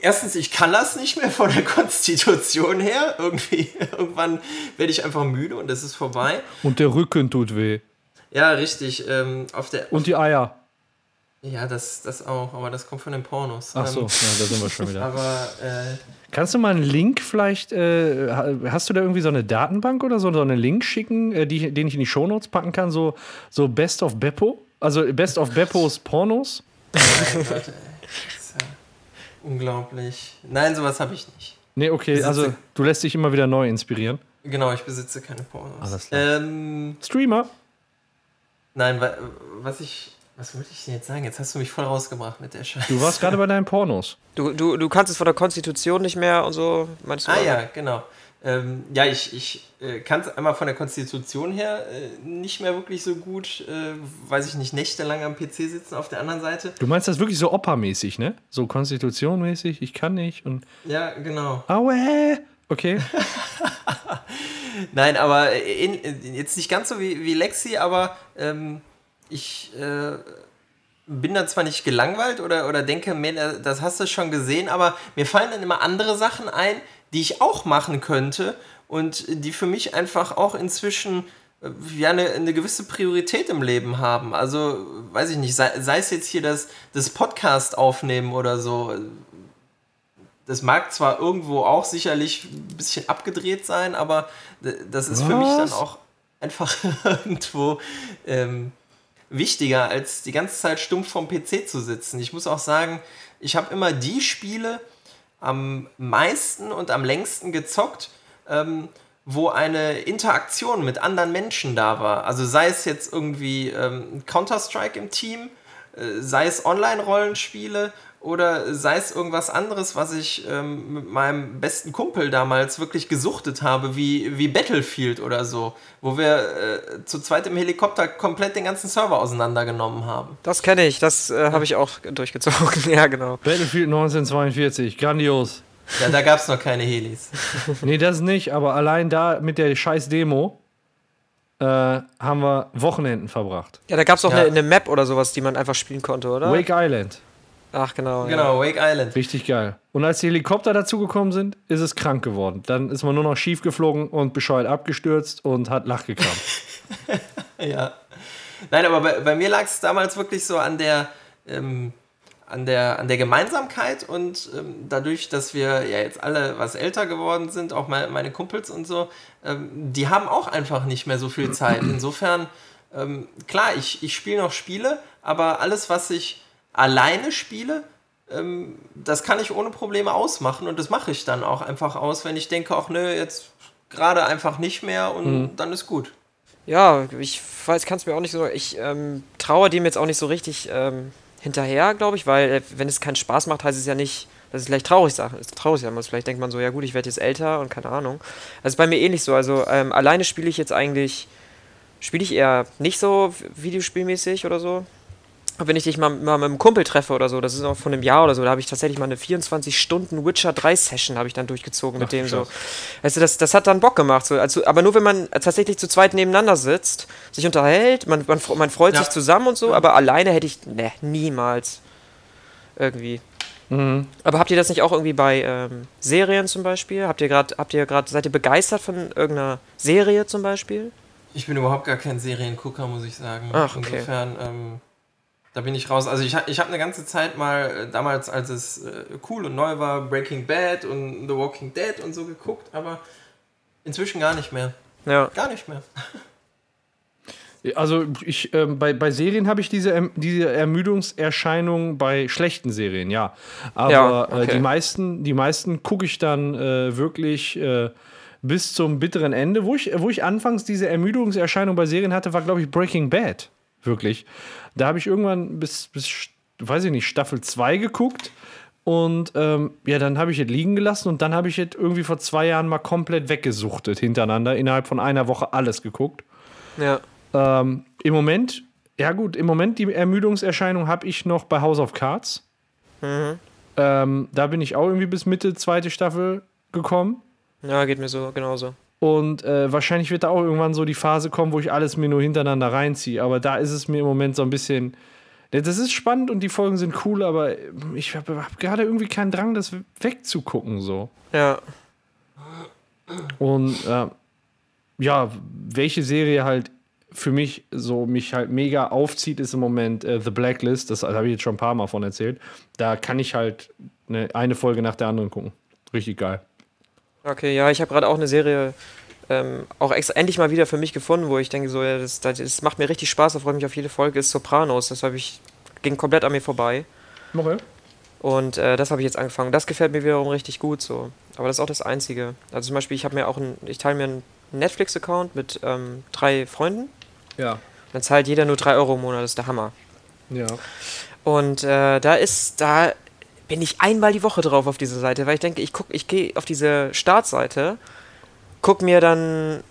D: erstens, ich kann das nicht mehr von der Konstitution her. Irgendwie, irgendwann werde ich einfach müde und das ist vorbei.
A: Und der Rücken tut weh.
D: Ja, richtig. Ähm, auf der,
A: und die Eier.
D: Ja, das, das auch, aber das kommt von den Pornos.
A: Ach so, ähm, ja, da sind wir schon wieder.
D: aber, äh,
A: Kannst du mal einen Link vielleicht, äh, hast du da irgendwie so eine Datenbank oder so, so einen Link schicken, äh, die, den ich in die Shownotes packen kann, so, so Best of Beppo? Also Best of Beppos Pornos?
D: Nein, Gott, Unglaublich. Nein, sowas habe ich nicht.
A: Nee, okay, besitze also du lässt dich immer wieder neu inspirieren.
D: Genau, ich besitze keine Pornos.
A: Alles klar. Ähm, Streamer?
D: Nein, was ich. Was wollte ich denn jetzt sagen? Jetzt hast du mich voll rausgebracht mit der Scheiße.
A: Du warst gerade bei deinen Pornos.
E: Du, du, du kannst es von der Konstitution nicht mehr und so,
D: meinst du? Ah, ja, genau. Ähm, ja, ich, ich äh, kann es einmal von der Konstitution her äh, nicht mehr wirklich so gut, äh, weiß ich nicht, nächtelang am PC sitzen auf der anderen Seite.
A: Du meinst das wirklich so Opa-mäßig, ne? So Konstitution-mäßig, ich kann nicht und.
D: Ja, genau.
A: Aue! Okay.
D: Nein, aber in, in, jetzt nicht ganz so wie, wie Lexi, aber ähm, ich äh, bin dann zwar nicht gelangweilt oder, oder denke, das hast du schon gesehen, aber mir fallen dann immer andere Sachen ein, die ich auch machen könnte und die für mich einfach auch inzwischen äh, ja, eine, eine gewisse Priorität im Leben haben. Also, weiß ich nicht, sei, sei es jetzt hier das, das Podcast aufnehmen oder so. Das mag zwar irgendwo auch sicherlich ein bisschen abgedreht sein, aber das ist Was? für mich dann auch einfach irgendwo ähm, wichtiger, als die ganze Zeit stumpf vom PC zu sitzen. Ich muss auch sagen, ich habe immer die Spiele, am meisten und am längsten gezockt, ähm, wo eine Interaktion mit anderen Menschen da war. Also sei es jetzt irgendwie ähm, Counter-Strike im Team, äh, sei es Online-Rollenspiele oder sei es irgendwas anderes, was ich ähm, mit meinem besten Kumpel damals wirklich gesuchtet habe, wie, wie Battlefield oder so, wo wir äh, zu zweit im Helikopter komplett den ganzen Server auseinandergenommen haben.
E: Das kenne ich, das äh, habe ich auch durchgezogen, ja genau.
A: Battlefield 1942, grandios.
D: Ja, da gab es noch keine Helis.
A: nee, das nicht, aber allein da mit der scheiß Demo äh, haben wir Wochenenden verbracht.
E: Ja, da gab es auch ja. eine, eine Map oder sowas, die man einfach spielen konnte, oder?
A: Wake Island.
E: Ach, genau.
D: Genau, ja. Wake Island.
A: Richtig geil. Und als die Helikopter dazugekommen sind, ist es krank geworden. Dann ist man nur noch schief geflogen und bescheuert abgestürzt und hat Lachgekramt.
D: ja. Nein, aber bei, bei mir lag es damals wirklich so an der, ähm, an der, an der Gemeinsamkeit und ähm, dadurch, dass wir ja jetzt alle was älter geworden sind, auch meine, meine Kumpels und so, ähm, die haben auch einfach nicht mehr so viel Zeit. Insofern, ähm, klar, ich, ich spiele noch Spiele, aber alles, was ich alleine spiele, ähm, das kann ich ohne Probleme ausmachen und das mache ich dann auch einfach aus, wenn ich denke, ach nö, jetzt gerade einfach nicht mehr und mhm. dann ist gut.
E: Ja, ich weiß, kann es mir auch nicht so. Ich ähm, traue dem jetzt auch nicht so richtig ähm, hinterher, glaube ich, weil äh, wenn es keinen Spaß macht, heißt es ja nicht, dass es vielleicht traurig, ist, traurig sein muss. Vielleicht denkt man so, ja gut, ich werde jetzt älter und keine Ahnung. Also bei mir ähnlich so. Also ähm, alleine spiele ich jetzt eigentlich, spiele ich eher nicht so videospielmäßig oder so wenn ich dich mal, mal mit einem Kumpel treffe oder so, das ist auch von einem Jahr oder so, da habe ich tatsächlich mal eine 24 Stunden Witcher 3 Session habe ich dann durchgezogen mit Ach, dem so. Du, das, das hat dann Bock gemacht, so. Also, aber nur wenn man tatsächlich zu zweit nebeneinander sitzt, sich unterhält, man, man, man freut ja. sich zusammen und so, aber alleine hätte ich, ne, niemals irgendwie. Mhm. Aber habt ihr das nicht auch irgendwie bei ähm, Serien zum Beispiel? Habt ihr gerade, habt ihr gerade, seid ihr begeistert von irgendeiner Serie zum Beispiel?
D: Ich bin überhaupt gar kein Seriengucker, muss ich sagen.
E: Ach, okay.
D: Insofern, ähm, da bin ich raus. Also ich, ich habe eine ganze Zeit mal, äh, damals als es äh, cool und neu war, Breaking Bad und The Walking Dead und so geguckt, aber inzwischen gar nicht mehr.
E: Ja.
D: Gar nicht mehr.
A: Also ich, ähm, bei, bei Serien habe ich diese, erm- diese Ermüdungserscheinung bei schlechten Serien, ja. Aber
E: Ja, okay.
A: äh, die meisten, die meisten gucke ich dann äh, wirklich äh, bis zum bitteren Ende. Wo ich, wo ich anfangs diese Ermüdungserscheinung bei Serien hatte, war, glaube ich, Breaking Bad. Wirklich. Da habe ich irgendwann bis, bis, weiß ich nicht, Staffel 2 geguckt. Und ähm, ja, dann habe ich es liegen gelassen und dann habe ich es irgendwie vor zwei Jahren mal komplett weggesuchtet hintereinander. Innerhalb von einer Woche alles geguckt.
E: Ja.
A: Ähm, Im Moment, ja gut, im Moment die Ermüdungserscheinung habe ich noch bei House of Cards. Ähm, da bin ich auch irgendwie bis Mitte zweite Staffel gekommen.
E: Ja, geht mir so genauso.
A: Und äh, wahrscheinlich wird da auch irgendwann so die Phase kommen, wo ich alles mir nur hintereinander reinziehe. Aber da ist es mir im Moment so ein bisschen. Das ist spannend und die Folgen sind cool, aber ich habe hab gerade irgendwie keinen Drang, das wegzugucken. So.
E: Ja.
A: Und äh, ja, welche Serie halt für mich so mich halt mega aufzieht, ist im Moment äh, The Blacklist. Das habe ich jetzt schon ein paar Mal von erzählt. Da kann ich halt eine, eine Folge nach der anderen gucken. Richtig geil.
E: Okay, ja, ich habe gerade auch eine Serie ähm, auch endlich mal wieder für mich gefunden, wo ich denke, so, ja, das, das, das macht mir richtig Spaß, da freue ich mich auf jede Folge, ist Sopranos. Das habe ich, ging komplett an mir vorbei.
A: Okay.
E: Und äh, das habe ich jetzt angefangen. Das gefällt mir wiederum richtig gut so. Aber das ist auch das Einzige. Also zum Beispiel, ich habe mir auch ein, ich teile mir einen Netflix-Account mit ähm, drei Freunden.
A: Ja.
E: Dann zahlt jeder nur drei Euro im Monat, das ist der Hammer.
A: Ja.
E: Und äh, da ist, da bin ich einmal die Woche drauf auf diese Seite, weil ich denke, ich guck, ich gehe auf diese Startseite, guck mir dann,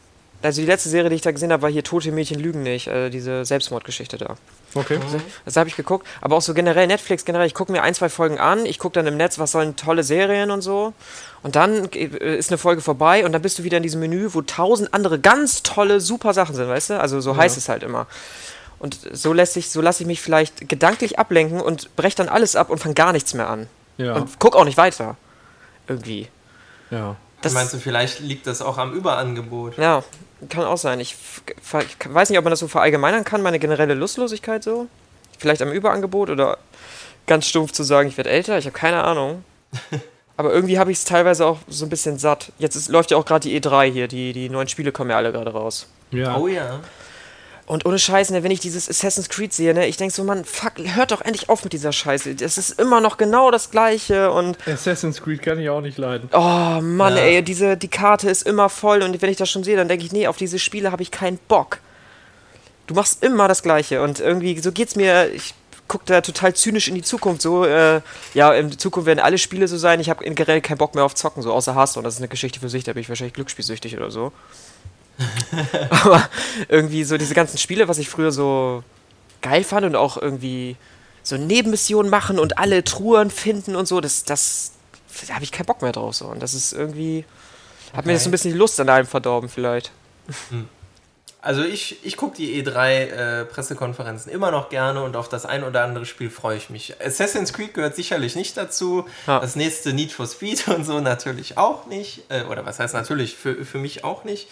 E: also die letzte Serie, die ich da gesehen habe, war hier Tote Mädchen lügen nicht, äh, diese Selbstmordgeschichte da.
A: Okay.
E: Das habe ich geguckt, aber auch so generell Netflix generell, ich gucke mir ein, zwei Folgen an, ich gucke dann im Netz, was sollen tolle Serien und so. Und dann äh, ist eine Folge vorbei und dann bist du wieder in diesem Menü, wo tausend andere ganz tolle, super Sachen sind, weißt du? Also so heißt es halt immer. Und so lässt sich, so lasse ich mich vielleicht gedanklich ablenken und breche dann alles ab und fange gar nichts mehr an.
A: Ja.
E: Und guck auch nicht weiter. Irgendwie.
A: ja.
E: Das,
D: Meinst du, vielleicht liegt das auch am Überangebot?
E: ja, kann auch sein. Ich, ich weiß nicht, ob man das so verallgemeinern kann, meine generelle Lustlosigkeit so. Vielleicht am Überangebot oder ganz stumpf zu sagen, ich werde älter, ich habe keine Ahnung. Aber irgendwie habe ich es teilweise auch so ein bisschen satt. Jetzt ist, läuft ja auch gerade die E3 hier, die, die neuen Spiele kommen ja alle gerade raus.
A: Ja.
D: Oh ja.
E: Und ohne Scheiß, ne, wenn ich dieses Assassin's Creed sehe, ne, ich denk so, Mann, fuck, hört doch endlich auf mit dieser Scheiße. Das ist immer noch genau das Gleiche und
A: Assassin's Creed kann ich auch nicht leiden.
E: oh Mann,
D: Ja.
E: ey, diese, die Karte ist immer voll und wenn ich das schon sehe, dann denke ich, nee, auf diese Spiele habe ich keinen Bock. Du machst immer das Gleiche und irgendwie, so geht's mir, ich gucke da total zynisch in die Zukunft, so, äh, ja, in Zukunft werden alle Spiele so sein, ich habe generell keinen Bock mehr auf Zocken, so, außer Hearthstone, das ist eine Geschichte für sich, da bin ich wahrscheinlich glücksspielsüchtig oder so. Aber irgendwie so diese ganzen Spiele, was ich früher so geil fand und auch irgendwie so Nebenmissionen machen und alle Truhen finden und so, das, das, da habe ich keinen Bock mehr drauf so. Und das ist irgendwie, hat mir das so ein bisschen die Lust an allem verdorben vielleicht.
D: Also ich, ich gucke die E3-Pressekonferenzen immer noch gerne und auf das ein oder andere Spiel freue ich mich. Assassin's Creed gehört sicherlich nicht dazu.
E: Ja.
D: Das nächste Need for Speed und so natürlich auch nicht. Äh, oder was heißt natürlich, für, für mich auch nicht.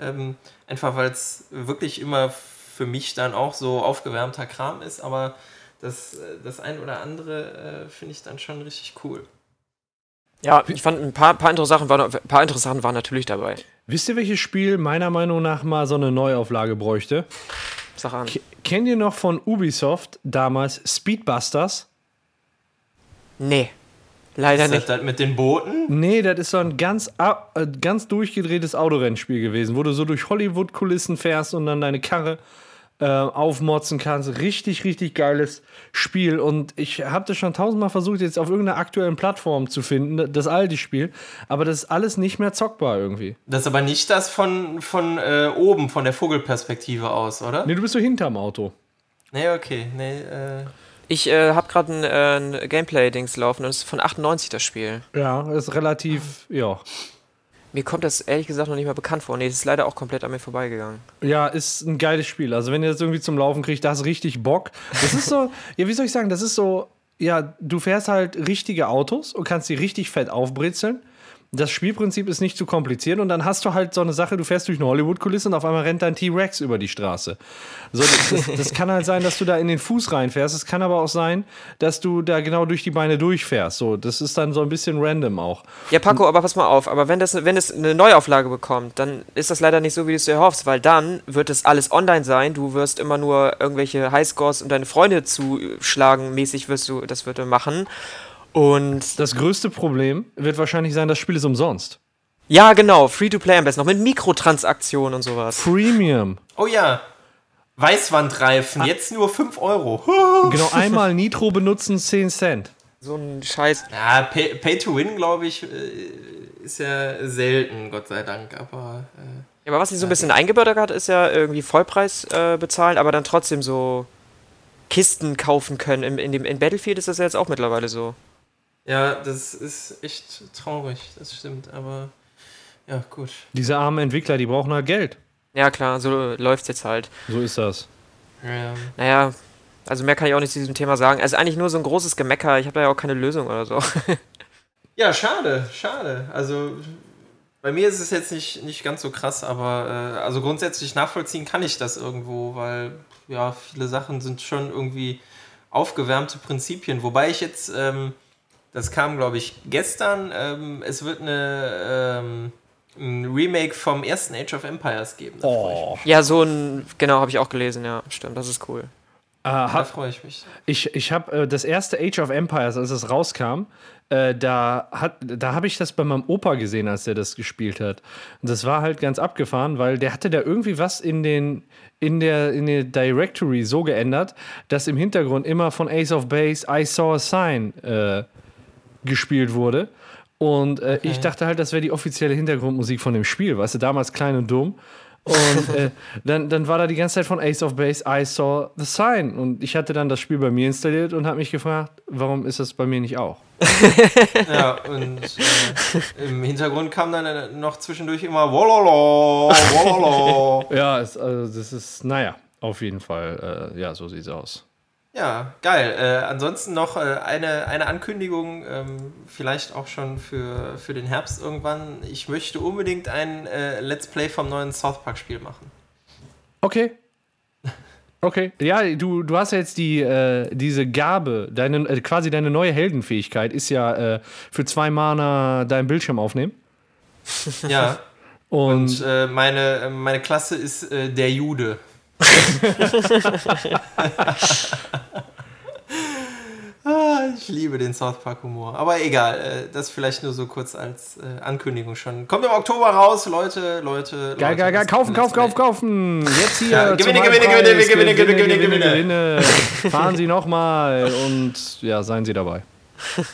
D: Ähm, einfach weil es wirklich immer für mich dann auch so aufgewärmter Kram ist. Aber das, äh, das ein oder andere äh, finde ich dann schon richtig cool.
E: Ja, ich fand ein paar, paar, interessante Sachen waren, ein paar interessante Sachen waren natürlich dabei.
A: Wisst ihr, welches Spiel meiner Meinung nach mal so eine Neuauflage bräuchte?
E: Sag an.
A: K kennt ihr noch von Ubisoft damals Speedbusters?
E: Nee, leider
D: Ist das
E: nicht.
D: das mit den Booten?
A: Nee, das ist so ein ganz, äh, ganz durchgedrehtes Autorennspiel gewesen, wo du so durch Hollywood-Kulissen fährst und dann deine Karre äh, aufmotzen kannst. Richtig, richtig geiles Spiel. Und ich habe das schon tausendmal versucht, jetzt auf irgendeiner aktuellen Plattform zu finden, das alte Spiel. Aber das ist alles nicht mehr zockbar irgendwie.
D: Das ist aber nicht das von, von äh, oben, von der Vogelperspektive aus, oder?
A: Nee, du bist so hinterm Auto.
D: Nee, okay. Nee, äh,
E: Ich äh, habe gerade ein, äh, Gameplay-Dings laufen und es ist von 98 das Spiel.
A: Ja, ist relativ, ja.
E: Mir kommt das ehrlich gesagt noch nicht mal bekannt vor. Nee, das ist leider auch komplett an mir vorbeigegangen.
A: Ja, ist ein geiles Spiel. Also, wenn ihr das irgendwie zum Laufen kriegt, da hast du richtig Bock. Das ist so, ja, wie soll ich sagen, das ist so ja, du fährst halt richtige Autos und kannst die richtig fett aufbrezeln. Das Spielprinzip ist nicht zu kompliziert und dann hast du halt so eine Sache, du fährst durch eine Hollywood-Kulisse und auf einmal rennt dein T-Rex über die Straße. So, das, das kann halt sein, dass du da in den Fuß reinfährst. Es kann aber auch sein, dass du da genau durch die Beine durchfährst. So, das ist dann so ein bisschen random auch.
E: Ja, Paco, aber pass mal auf, aber wenn das, wenn es eine Neuauflage bekommt, dann ist das leider nicht so, wie du es dir erhoffst, weil dann wird es alles online sein, du wirst immer nur irgendwelche Highscores und deine Freunde zuschlagen, mäßig wirst du, das wird machen. Und
A: Das größte Problem wird wahrscheinlich sein, das Spiel ist umsonst.
E: ja, genau, Free-to-Play am besten, noch mit Mikrotransaktionen und sowas.
A: Freemium.
D: Oh ja. Weißwandreifen, jetzt nur 5 Euro.
A: Genau, einmal Nitro benutzen, 10 Cent.
E: So ein Scheiß.
D: Ja, Pay, Pay to Win, glaube ich, äh, ist ja selten, Gott sei Dank. Aber äh,
E: Ja, aber was sich so ein bisschen eingebürgert hat, ist ja irgendwie Vollpreis äh, bezahlen, aber dann trotzdem so Kisten kaufen können. In, in, dem, in Battlefield ist das ja jetzt auch mittlerweile so.
D: Ja, das ist echt traurig, das stimmt. Aber ja, gut.
A: Diese armen Entwickler, die brauchen halt Geld.
E: Ja, klar, so läuft's jetzt halt.
A: So ist das.
D: Ja.
E: Naja, also mehr kann ich auch nicht zu diesem Thema sagen. Es ist eigentlich nur so ein großes Gemecker. Ich habe da ja auch keine Lösung oder so.
D: Ja, schade, schade. Also bei mir ist es jetzt nicht, nicht ganz so krass, aber äh, also grundsätzlich nachvollziehen kann ich das irgendwo, weil ja, viele Sachen sind schon irgendwie aufgewärmte Prinzipien. Wobei ich jetzt, ähm, das kam glaube ich gestern, ähm, es wird eine, ähm, ein Remake vom ersten Age of Empires geben. Mich.
E: ja, so ein, genau, habe ich auch gelesen, ja, stimmt, das ist cool.
A: Äh,
D: Da freue ich mich.
A: ich ich habe äh, das erste Age of Empires, als es rauskam, äh, da, hat- da habe ich das bei meinem Opa gesehen, als der das gespielt hat. Und das war halt ganz abgefahren, weil der hatte da irgendwie was in, den, in, der, in der Directory so geändert, dass im Hintergrund immer von Ace of Base I Saw a Sign äh, gespielt wurde. Und äh, ich dachte halt, das wäre die offizielle Hintergrundmusik von dem Spiel, weißt du, damals klein und dumm. Und äh, dann, dann war da die ganze Zeit von Ace of Base, I saw the sign. Und ich hatte dann das Spiel bei mir installiert und habe mich gefragt, warum ist das bei mir nicht auch?
D: Ja, und äh, im Hintergrund kam dann äh, noch zwischendurch immer Wololo, Wololo.
A: Ja, es, also das ist, naja, auf jeden Fall, äh, ja, so sieht's aus.
D: Ja, geil. Äh, ansonsten noch äh, eine, eine Ankündigung, ähm, vielleicht auch schon für, für den Herbst irgendwann. Ich möchte unbedingt ein äh, Let's Play vom neuen South Park-Spiel machen.
A: Okay. Okay. Ja, du, du hast ja jetzt die, äh, diese Gabe, deine, äh, quasi deine neue Heldenfähigkeit ist ja äh, für zwei Mana deinen Bildschirm aufnehmen.
D: Ja,
A: Und,
D: und meine, meine Klasse ist der Jude. ah, ich liebe den South Park-Humor. Aber egal, äh, das vielleicht nur so kurz als äh, Ankündigung schon. Kommt im Oktober raus, Leute, Leute.
A: Geil, geil, geil. Kaufen, kaufen, kaufen, kaufen. Jetzt hier.
D: Ja, Gewinne,
A: Halbpreis.
D: Gewinne, Gewinne, Gewinne, Gewinne, Gewinne,
A: Gewinne. Fahren Sie nochmal und ja, seien Sie dabei.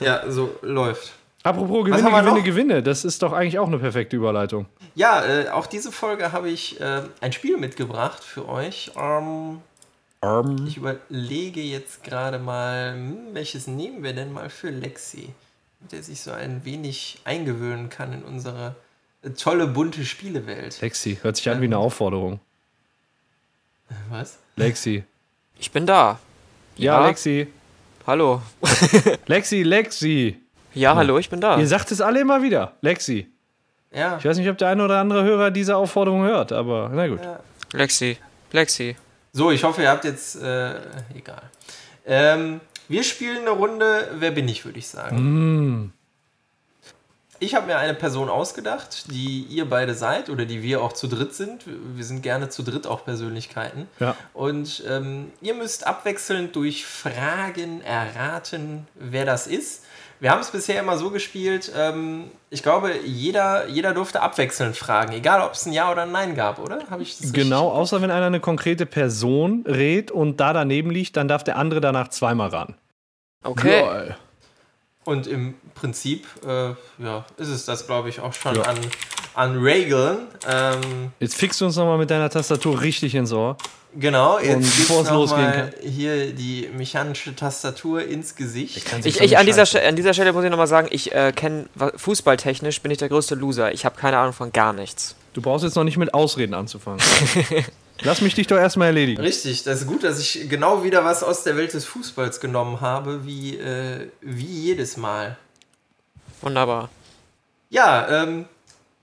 D: Ja, so läuft.
A: Apropos Gewinne, Gewinne? Gewinne. Das ist doch eigentlich auch eine perfekte Überleitung.
D: Ja, äh, auch diese Folge habe ich äh, ein Spiel mitgebracht für euch. Ähm, ich überlege jetzt gerade mal, hm, welches nehmen wir denn mal für Lexi? Der sich so ein wenig eingewöhnen kann in unsere äh, tolle, bunte Spielewelt.
A: Lexi, hört sich an wie eine Aufforderung.
D: Was?
A: Lexi.
E: Ich bin da.
A: Ja,
E: Ja.
A: Lexi.
E: Hallo.
A: Lexi, Lexi.
E: Ja, hallo, ich bin da.
A: Ihr sagt es alle immer wieder. Lexi.
D: Ja,
A: Ich weiß nicht, ob der eine oder andere Hörer diese Aufforderung hört, aber na gut.
E: Lexi. Lexi.
D: so, ich hoffe, ihr habt jetzt, äh, egal. Ähm, wir spielen eine Runde, wer bin ich, würde ich sagen.
A: Mm.
D: Ich habe mir eine Person ausgedacht, die ihr beide seid oder die wir auch zu dritt sind. Wir sind gerne zu dritt auch Persönlichkeiten.
A: Ja.
D: Und ähm, ihr müsst abwechselnd durch Fragen erraten, wer das ist. Wir haben es bisher immer so gespielt, ähm, ich glaube, jeder, jeder durfte abwechselnd fragen, egal ob es ein Ja oder ein Nein gab, oder? Habe ich das
A: Genau, außer wenn einer eine konkrete Person rät und da daneben liegt, dann darf der andere danach zweimal ran.
E: Okay.
A: Geil.
D: Und im Prinzip, äh, ja, ist es das, glaube ich, auch schon an, an Regeln. Ähm,
A: Jetzt fixst du uns nochmal mit deiner Tastatur richtig ins Ohr.
D: genau, jetzt
A: bevor es losgehen
D: mal hier die mechanische Tastatur ins Gesicht.
E: Ich, ich, an, dieser an dieser Stelle muss ich nochmal sagen, ich äh, kenne fußballtechnisch bin ich der größte Loser. Ich habe keine Ahnung von gar nichts.
A: Du brauchst jetzt noch nicht mit Ausreden anzufangen. Lass mich dich doch erstmal erledigen.
D: Richtig, das ist gut, dass ich genau wieder was aus der Welt des Fußballs genommen habe, wie, äh, wie jedes Mal.
E: Wunderbar.
D: Ja, ähm,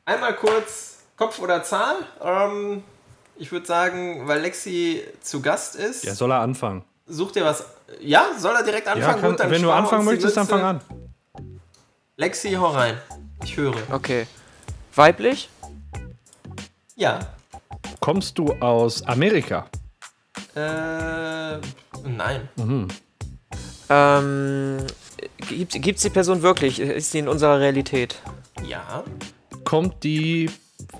D: einmal kurz Kopf oder Zahl. Ähm, ich würde sagen, weil Lexi zu Gast ist,
A: Ja, soll er anfangen?
D: such dir was. Ja, soll er direkt
A: Ja,
D: anfangen?
A: kann,
D: Gut, dann
A: wenn du anfangen möchtest, dann fang an.
D: Lexi, hau rein. Ich höre.
E: Okay. Weiblich?
D: Ja.
A: Kommst du aus Amerika?
D: Äh, nein.
E: Ähm, gibt es die Person wirklich? Ist sie in unserer Realität?
D: Ja.
A: Kommt die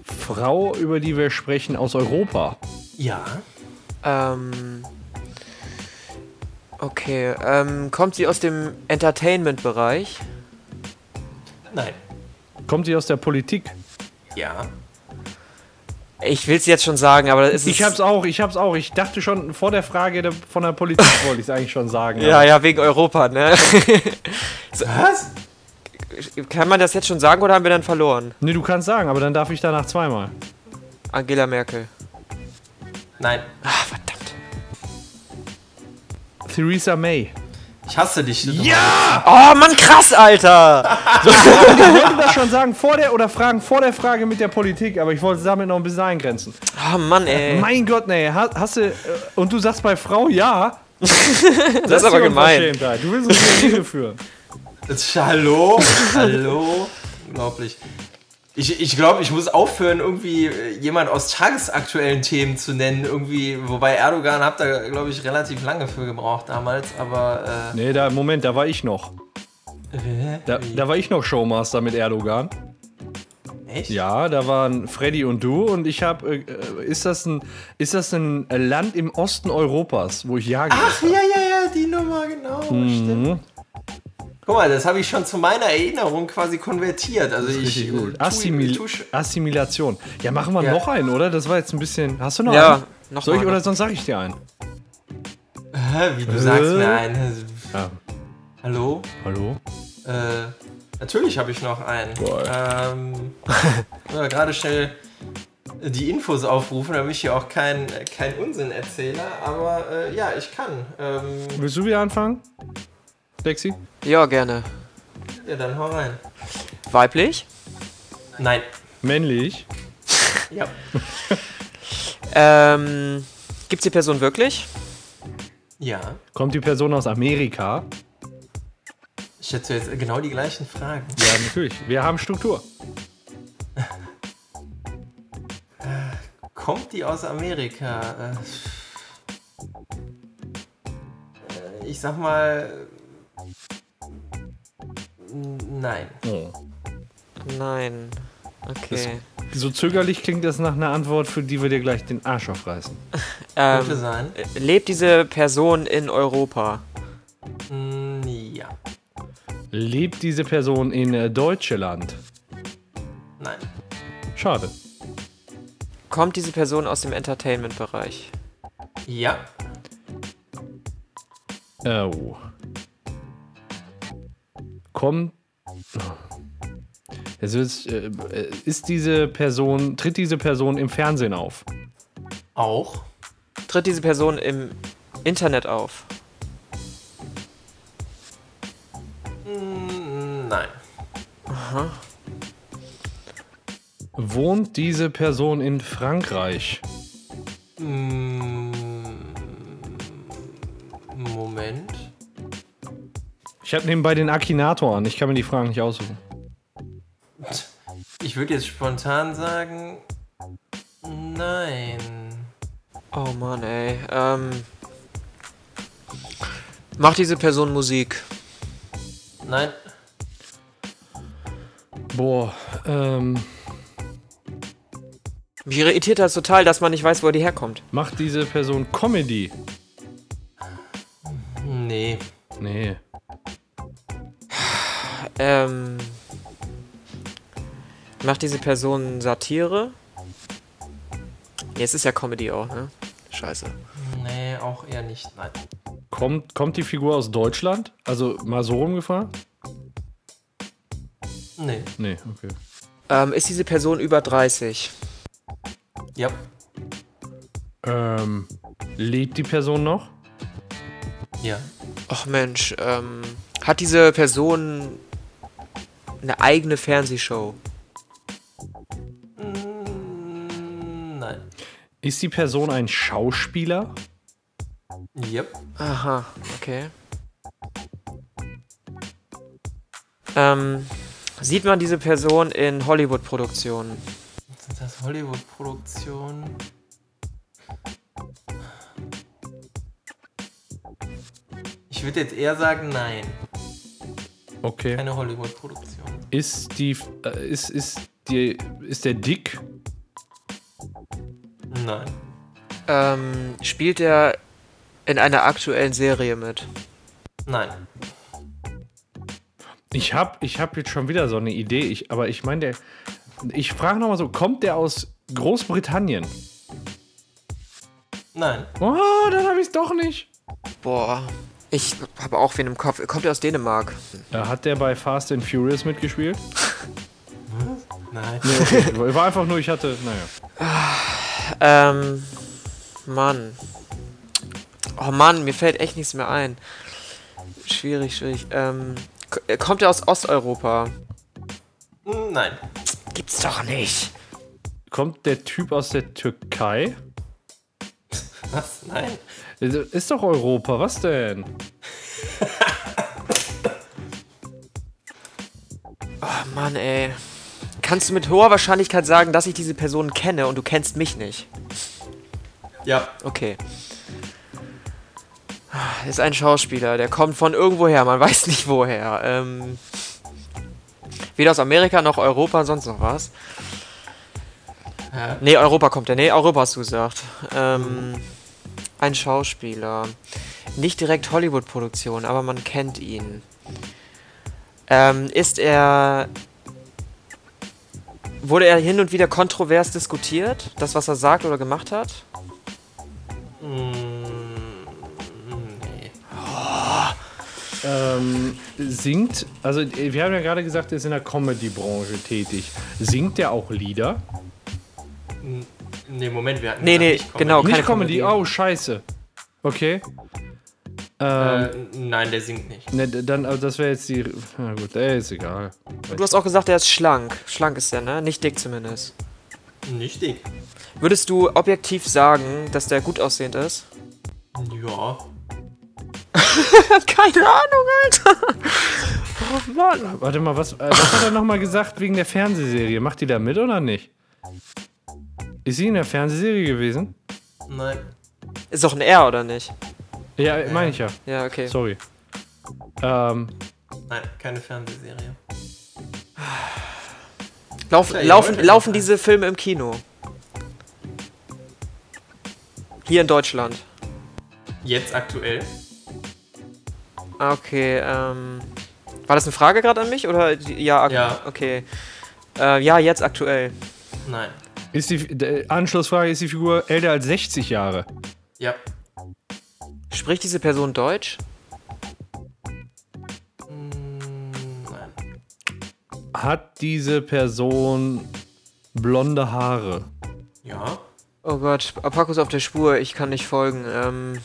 A: Frau, über die wir sprechen, aus Europa?
D: Ja.
E: Ähm. Okay. Ähm, kommt sie aus dem Entertainment-Bereich?
D: Nein.
A: Kommt sie aus der Politik?
D: Ja.
E: Ich will es jetzt schon sagen, aber ist es.
A: Ich hab's auch, ich hab's auch. Ich dachte schon vor der Frage der, von der Politik wollte ich es eigentlich schon sagen.
E: Ja, ja, wegen Europa, ne?
D: Was?
E: Kann man das jetzt schon sagen oder haben wir dann verloren?
A: Nee, du kannst sagen, aber dann darf ich danach zweimal.
E: Angela Merkel.
D: Nein.
E: Ah, verdammt.
A: Theresa May.
D: Ich hasse dich. du
A: Ja!
E: Oh, Mann, krass, Alter!
A: Ich wollte das schon sagen vor der oder fragen vor der Frage mit der Politik, aber ich wollte es damit noch ein bisschen eingrenzen.
E: Oh, Mann, ey.
A: Mein Gott, nee, hast, du äh, und du sagst bei Frau ja?
E: Das ist aber gemein.
A: Du willst uns in die Irre führen.
D: Hallo? hallo? Unglaublich. Ich, ich glaube, ich muss aufhören, irgendwie äh, jemand aus tagesaktuellen Themen zu nennen. Irgendwie, wobei Erdogan habt da, glaube ich, relativ lange für gebraucht damals, aber.
A: Nee, da Moment, da war ich noch.
D: Äh,
A: Da, da war ich noch Showmaster mit Erdogan.
D: echt?
A: Ja, da waren Freddy und du und ich habe äh, ist das ein ist das ein Land im Osten Europas, wo ich jage?
D: Ach, ja, ja, ja, die Nummer, genau. Stimmt. Guck mal, das habe ich schon zu meiner Erinnerung quasi konvertiert. Also ich.
A: Richtig gut.
D: äh, tu-
A: Assimil Assimilation. Ja, machen wir
D: Ja.
A: noch einen, oder? Das war jetzt ein bisschen. Hast du noch
E: Ja,
A: einen?
E: noch
A: Soll ich
E: mal.
A: oder sonst sage ich dir einen?
D: Hä, wie du sagst
A: Äh?
D: mir ein.
A: Ja.
D: Hallo?
A: Hallo?
D: Äh, natürlich habe ich noch einen.
A: Boah.
D: Ähm, ja, gerade schnell die Infos aufrufen, damit ich hier auch keinen kein Unsinn erzähle. Aber äh, ja, ich kann. Ähm,
A: Willst du wieder anfangen? Lexi?
E: Ja, gerne.
D: ja, dann hau rein.
E: Weiblich?
D: Nein.
A: Männlich?
D: Ja.
E: Ähm, gibt's die Person wirklich?
D: Ja.
A: Kommt die Person aus Amerika?
D: Ich hätte jetzt genau die gleichen Fragen.
A: Ja, natürlich. Wir haben Struktur.
D: Kommt die aus Amerika? Äh, ich sag mal. Nein.
A: Oh.
E: Nein. Okay.
A: So zögerlich klingt das nach einer Antwort, für die wir dir gleich den Arsch aufreißen.
D: Könnte
E: Ähm,
D: sein.
E: lebt diese Person in Europa?
D: Mm, ja.
A: Lebt diese Person in äh, Deutschland?
D: Nein.
A: Schade.
E: Kommt diese Person aus dem Entertainment-Bereich?
D: Ja.
A: Oh. Kommt. Also ist, äh, ist diese Person, tritt diese Person im Fernsehen auf?
D: Auch.
E: Tritt diese Person im Internet auf?
D: Mm, Nein.
A: Wohnt diese Person in Frankreich?
D: Mm, Moment.
A: Ich habe nebenbei den Akinator an. Ich kann mir die Fragen nicht aussuchen.
D: Ich würde jetzt spontan sagen. Nein.
E: Oh Mann, ey. Ähm, macht diese Person Musik?
D: Nein.
A: Boah, ähm,
E: Mich irritiert das total, dass man nicht weiß, wo die herkommt.
A: macht diese Person Comedy?
E: Macht diese Person Satire? Jetzt ist ja Comedy auch, ne? Scheiße.
D: Nee, auch eher nicht. Nein.
A: Kommt, kommt die Figur aus Deutschland? Also mal so rumgefragt?
D: Nee.
A: Nee, okay.
E: Ähm, ist diese Person über 30?
D: Ja.
A: Ähm, lebt die Person noch?
D: Ja.
E: Ach Mensch, ähm, hat diese Person eine eigene Fernsehshow?
A: Ist die Person ein Schauspieler?
D: Yep.
E: Aha, okay. Ähm, sieht man diese Person in Hollywood-Produktionen?
D: Sind das Hollywood-Produktionen? Ich würde jetzt eher sagen, nein.
A: Okay.
D: Keine Hollywood-Produktion.
A: Ist die, äh, ist, ist die, ist der dick?
D: Nein.
E: Ähm, spielt er in einer aktuellen Serie mit?
D: Nein.
A: Ich hab, ich hab jetzt schon wieder so eine Idee, ich, aber ich meine, der, ich frage nochmal so, kommt der aus Großbritannien?
D: Nein.
A: Oh, dann habe ich es doch nicht.
E: Boah, ich habe auch wen im Kopf. Kommt er aus Dänemark?
A: Hat der bei Fast and Furious mitgespielt?
D: Nein.
A: Nee, okay. War einfach nur, ich hatte, naja.
E: Ähm, Mann. Oh Mann, mir fällt echt nichts mehr ein. Schwierig, schwierig. Ähm, k- kommt er aus Osteuropa?
D: Mm, Nein.
E: Gibt's doch nicht.
A: Kommt der Typ aus der Türkei?
D: Was? Nein.
A: Also, Ist doch Europa, was denn?
E: Oh Mann, ey. Kannst du mit hoher Wahrscheinlichkeit sagen, dass ich diese Person kenne und du kennst mich nicht?
D: Ja.
E: Okay. Ist ein Schauspieler, der kommt von irgendwoher, man weiß nicht woher. Ähm, weder aus Amerika noch Europa, sonst noch was.
D: Ja.
E: Nee, Europa kommt er. Nee, Europa hast du gesagt. Ähm, ein Schauspieler. Nicht direkt Hollywood-Produktion, aber man kennt ihn. Ähm, ist er. Wurde er hin und wieder kontrovers diskutiert? Das, was er sagt oder gemacht hat?
D: Mm, nee.
A: Ähm, singt, also wir haben ja gerade gesagt, er ist in der Comedy-Branche tätig. Singt der auch Lieder?
D: Nee, Moment, wir hatten
E: Nee, nee,
D: nicht Comedy.
E: genau.
A: Nicht
E: keine
A: Comedy,
E: Comedy.
A: oh, scheiße. Okay. Ähm,
D: Äh, nein, der singt nicht.
A: ne, dann, also das wäre jetzt die. Na gut, ey, ist egal.
E: Du hast auch gesagt, er ist schlank. Schlank ist er, ne? Nicht dick zumindest.
D: Nicht dick.
E: Würdest du objektiv sagen, dass der gut aussehend ist?
D: Ja.
E: Keine Ahnung, Alter. Oh Mann.
A: Warte mal, was, äh, was hat er nochmal gesagt wegen der Fernsehserie? Macht die da mit oder nicht? Ist sie in der Fernsehserie gewesen?
D: Nein.
E: Ist doch ein R, oder nicht?
A: Ja, meine ich ja.
E: Ja, okay.
A: Sorry. Ähm,
D: Nein, keine Fernsehserie.
E: Lauf,
D: Ja,
E: laufen laufen
D: ja.
E: diese Filme im Kino? Hier in Deutschland.
D: Jetzt aktuell?
E: Ah, Okay, ähm. War das eine Frage gerade an mich? Oder ja,
D: Ja.
E: okay. Äh, ja, jetzt aktuell.
D: Nein.
A: ist die äh, Anschlussfrage, ist die Figur älter als 60 Jahre?
D: Ja.
E: Spricht diese Person Deutsch?
D: Nein.
A: Hat diese Person blonde Haare?
D: Ja.
E: Oh Gott, ist auf der Spur, ich kann nicht folgen. Ähm,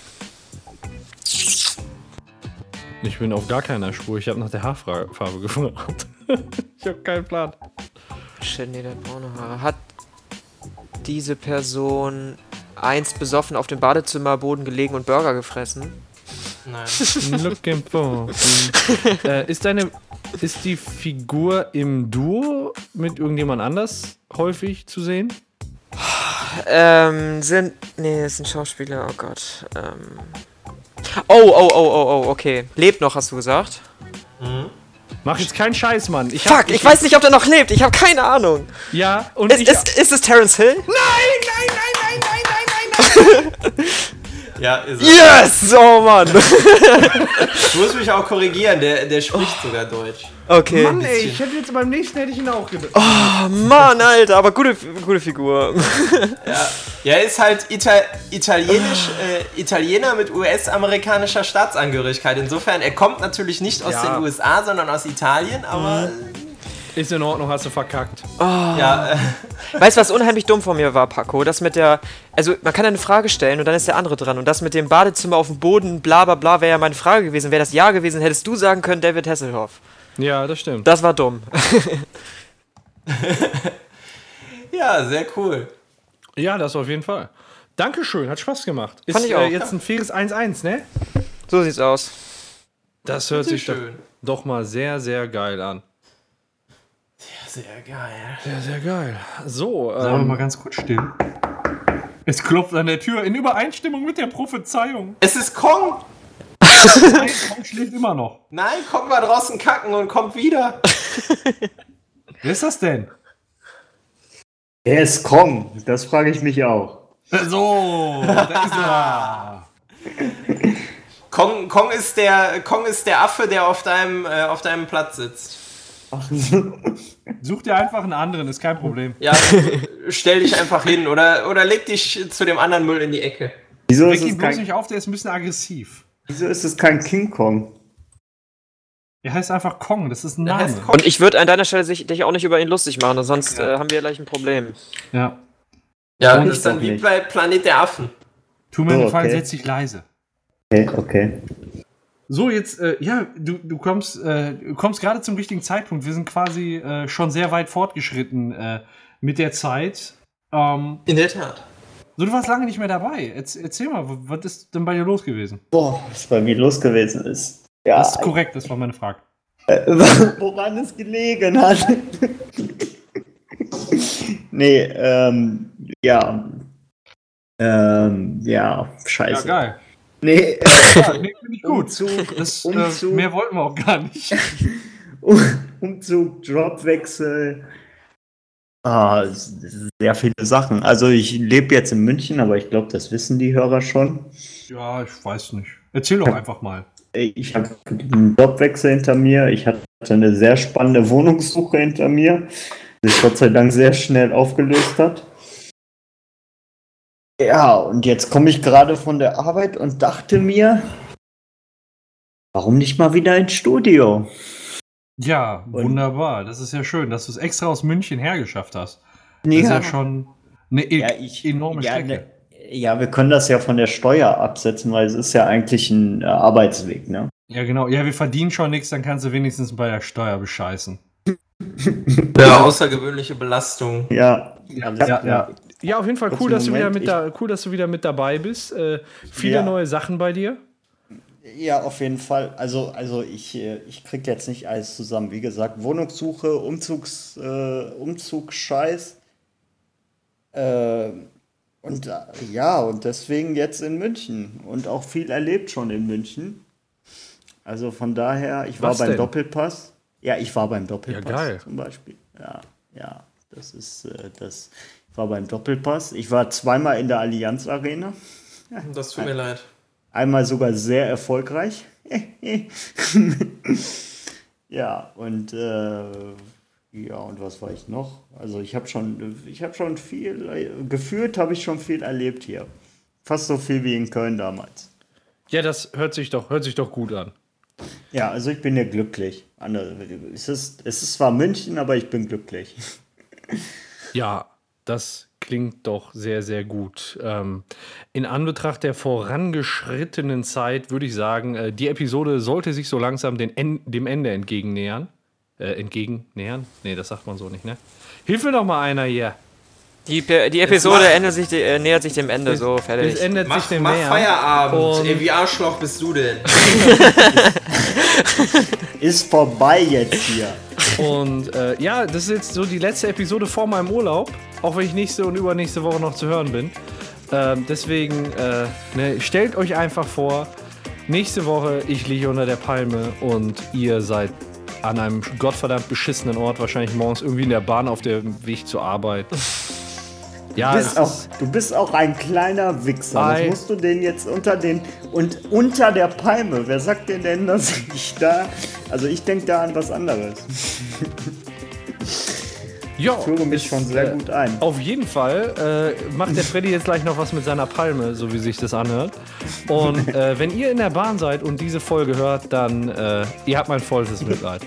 A: Ich bin auf gar keiner Spur. Ich habe nach der Haarfarbe gefragt. ich habe keinen Plan.
E: shit, nee, der hat braune Haare. Hat diese Person einst besoffen auf dem Badezimmerboden gelegen und Burger gefressen?
D: Nein.
A: Looking for. äh, ist deine. Ist die Figur im Duo mit irgendjemand anders häufig zu sehen?
E: Ähm, sind. Nee, ist ein Schauspieler, oh Gott. Ähm. Oh, oh, oh, oh, oh, okay. Lebt noch, hast du gesagt?
D: Mhm.
A: Mach jetzt keinen Scheiß, Mann. Ich
E: Fuck, ich weiß nicht, ob der noch lebt. Ich habe keine Ahnung.
A: Ja, und
E: Ist,
A: ich.
E: ist, ist es Terence Hill?
D: Ja, ist er.
E: Yes! Oh Mann.
D: Ich muss mich auch korrigieren, der, der spricht sogar Deutsch.
E: Okay.
A: Mann, ey, ich hätte jetzt beim nächsten hätte ich ihn auch gedacht.
E: Oh Mann, Alter, aber gute, gute Figur.
D: Ja, ja er ist halt Ital italienisch, äh, Italiener mit US-amerikanischer Staatsangehörigkeit. Insofern, er kommt natürlich nicht aus
A: Ja.
D: den USA, sondern aus Italien, aber
A: Ist in Ordnung, hast du verkackt.
D: Ja, äh,
E: Weißt du, was unheimlich dumm von mir war, Paco? Das mit der. Also, man kann eine Frage stellen und dann ist der andere dran. Und das mit dem Badezimmer auf dem Boden, bla bla bla, wäre ja meine Frage gewesen. Wäre das Ja gewesen, hättest du sagen können, David Hasselhoff.
A: Ja, das stimmt.
E: Das war dumm.
D: ja, sehr cool.
A: Ja, das auf jeden Fall. Dankeschön, hat Spaß gemacht. Ist
E: Fand ich auch.
A: Äh, jetzt ein faires 1-1, ne?
E: So sieht's aus.
A: Das hört sich doch,
D: schön.
A: doch mal sehr, sehr geil an.
D: Sehr geil.
A: Sehr, sehr geil. So,
F: Sagen wir
A: ähm,
F: mal ganz kurz still. Es klopft an der Tür in Übereinstimmung mit der Prophezeiung.
D: Es ist Kong!
F: Nein, Tom schläft immer noch.
D: Nein, Kong war draußen kacken und kommt wieder.
F: Wer ist das denn?
G: Wer ist Kong? Das frage ich mich auch.
F: So, da ist er.
D: Kong, Kong, ist der, Kong ist der Affe, der auf deinem, äh, auf deinem Platz sitzt.
F: Such dir einfach einen anderen, ist kein Problem.
D: Ja, stell dich einfach hin oder, oder leg dich zu dem anderen Müll in die Ecke.
G: Wieso ist, es
F: bloß
G: kein,
F: nicht auf, der ist ein bisschen aggressiv.
G: wieso ist es kein King Kong?
F: Er heißt einfach Kong, das ist ein Name.
E: Und ich würde an deiner Stelle sich, dich auch nicht über ihn lustig machen, sonst äh, haben wir gleich ein Problem.
F: Ja.
D: Ja,
G: Ich
D: das ist dann wie
G: nicht.
D: bei Planet der Affen.
F: Tu mir
G: Oh,
F: einen Gefallen,
G: okay.
F: setz dich leise.
G: Okay, okay.
F: So, jetzt, äh, ja, du, du kommst, äh, du kommst gerade zum richtigen Zeitpunkt. Wir sind quasi äh, schon sehr weit fortgeschritten äh, mit der Zeit. Ähm,
D: In der Tat.
F: so, du warst lange nicht mehr dabei. Erz, erzähl mal, was ist denn bei dir los gewesen?
G: Boah, was bei mir los gewesen ist. Ja,
F: Das ist korrekt, das war meine Frage.
G: äh, woran es gelegen hat. nee, ähm, ja. Ähm, ja, scheiße.
F: Ja, geil.
G: Nee, äh,
F: Ja, nee, finde ich gut.
G: Umzug,
F: Das, äh,
G: Umzug,
F: mehr wollten wir auch gar nicht.
G: Umzug, Jobwechsel. Ah, sehr viele Sachen. Also ich lebe jetzt in München, aber ich glaube, das wissen die Hörer schon.
F: Ja, ich weiß nicht. Erzähl doch einfach mal.
G: Ich habe einen Jobwechsel hinter mir. Ich hatte eine sehr spannende Wohnungssuche hinter mir, die sich Gott sei Dank sehr schnell aufgelöst hat. Ja, und jetzt komme ich gerade von der Arbeit und dachte mir, warum nicht mal wieder ins Studio?
F: Ja,
G: Und-
F: wunderbar. Das ist ja schön, dass du es extra aus München hergeschafft hast. Das ist ja schon eine e
G: Ja, ich-
F: enorme
G: ja,
F: Strecke.
G: ne, ja, wir können das ja von der Steuer absetzen, weil es ist ja eigentlich ein äh, Arbeitsweg, ne?
F: Ja, genau. Ja, wir verdienen schon nichts, dann kannst du wenigstens bei der Steuer bescheißen.
D: Ja, außergewöhnliche Belastung.
G: Ja,
F: Ja, ja, ja.
A: Ja, auf jeden Fall cool, dass du, wieder mit da, cool, dass du wieder mit dabei bist. Äh, viele
G: Ja.
A: neue Sachen bei dir.
G: Ja, auf jeden Fall. Also, also ich, äh, ich krieg jetzt nicht alles zusammen. Wie gesagt, Wohnungssuche, Umzugs, äh, Umzugsscheiß. Äh, und äh, ja, und deswegen jetzt in München. Und auch viel erlebt schon in München. Also von daher, ich war
A: Was
G: beim
A: denn?
G: Doppelpass. Ja, ich war beim Doppelpass
A: Ja, geil.
G: zum Beispiel. Ja, ja, das ist äh, das. Ich war beim Doppelpass. Ich war zweimal in der Allianz Arena.
D: Das tut mir leid.
G: Einmal sogar sehr erfolgreich. ja, und äh, ja, und was war ich noch? Also ich habe schon, ich habe schon viel, äh, gefühlt habe ich schon viel erlebt hier. Fast so viel wie in Köln damals.
A: Ja, das hört sich doch, hört sich doch gut an.
G: Ja, also ich bin ja glücklich. Es ist, es ist zwar München, aber ich bin glücklich.
A: Ja, das klingt doch sehr, sehr gut. Ähm, in Anbetracht der vorangeschrittenen Zeit würde ich sagen, äh, die Episode sollte sich so langsam den en dem Ende entgegennähern. Äh, entgegennähern? Nee, das sagt man so nicht, ne? Hilf mir doch mal einer hier.
E: Die, die Episode ändert sich, äh, nähert sich dem Ende, so
A: Es
E: fertig.
A: ändert
D: Mach,
A: sich dem
D: mach
A: Meer.
D: Feierabend.
A: Und-
D: Ey, wie Arschloch bist du denn?
G: Ist vorbei jetzt hier.
A: Und äh, ja, das ist jetzt so die letzte Episode vor meinem Urlaub, auch wenn ich nächste und übernächste Woche noch zu hören bin. Ähm, deswegen äh, ne, stellt euch einfach vor, nächste Woche ich liege unter der Palme und ihr seid an einem gottverdammt beschissenen Ort, wahrscheinlich morgens irgendwie in der Bahn auf dem Weg zur Arbeit. Ja,
G: Du bist, auch, du bist auch ein kleiner Wichser. Das musst du den jetzt unter den. Und unter der Palme. Wer sagt dir denn, dass ich da. Also ich denke da an was anderes.
A: ja,
G: Ich führe mich schon sehr
A: äh,
G: gut ein.
A: Auf jeden Fall äh, macht der Freddy jetzt gleich noch was mit seiner Palme, so wie sich das anhört. Und äh, wenn ihr in der Bahn seid und diese Folge hört, dann äh, ihr habt mein vollstes Mitleid.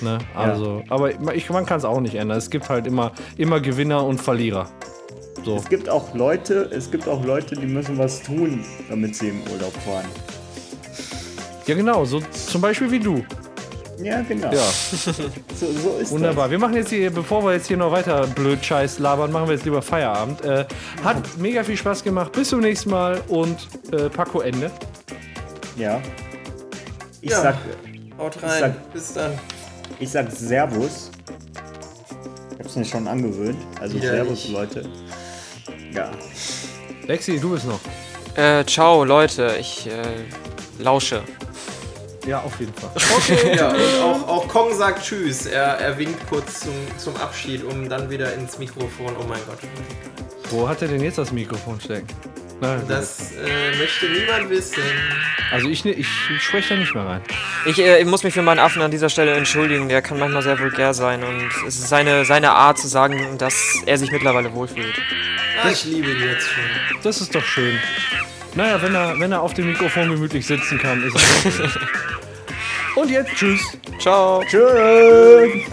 A: Ne? Also, aber ich, man kann es auch nicht ändern. Es gibt halt immer, immer Gewinner und Verlierer. So.
G: Es gibt auch Leute, es gibt auch Leute, die müssen was tun, damit sie im Urlaub fahren.
A: Ja, genau, so zum Beispiel wie du.
G: Ja, genau.
A: Ja,
G: So, so ist
A: wunderbar. Wir machen jetzt hier, bevor wir jetzt hier noch weiter blöd Scheiß labern, machen wir jetzt lieber Feierabend. Äh, hat mega viel Spaß gemacht. Bis zum nächsten Mal und äh, Paco Ende.
G: das. Ja. Ich
D: Ja.
G: sag,
D: Haut rein.
G: sag-
D: Bis dann.
G: Ich sag Servus. Ich hab's mir schon angewöhnt. Also
D: Ja,
G: Servus,
D: ich-
G: Leute. Ja.
A: Lexi, du bist noch.
E: Äh, ciao, Leute. Ich äh, lausche.
A: Ja, auf jeden Fall.
D: Ja, und auch, auch Kong sagt Tschüss. Er, er winkt kurz zum, zum Abschied, um dann wieder ins Mikrofon. Oh mein Gott.
A: Wo hat er denn jetzt das Mikrofon stecken? Nein,
D: Das äh, möchte niemand wissen.
A: also ich, ne- ich, ich spreche da nicht mehr rein.
E: Ich, äh, ich muss mich für meinen Affen an dieser Stelle entschuldigen. Der kann manchmal sehr vulgär sein und es ist seine, seine Art zu sagen, dass er sich mittlerweile wohlfühlt.
D: Ah, ich liebe ihn jetzt schon.
A: Das ist doch schön. Naja, wenn er, wenn er auf dem Mikrofon gemütlich sitzen kann, ist es schön. Und jetzt tschüss.
E: Ciao.
G: Tschüss.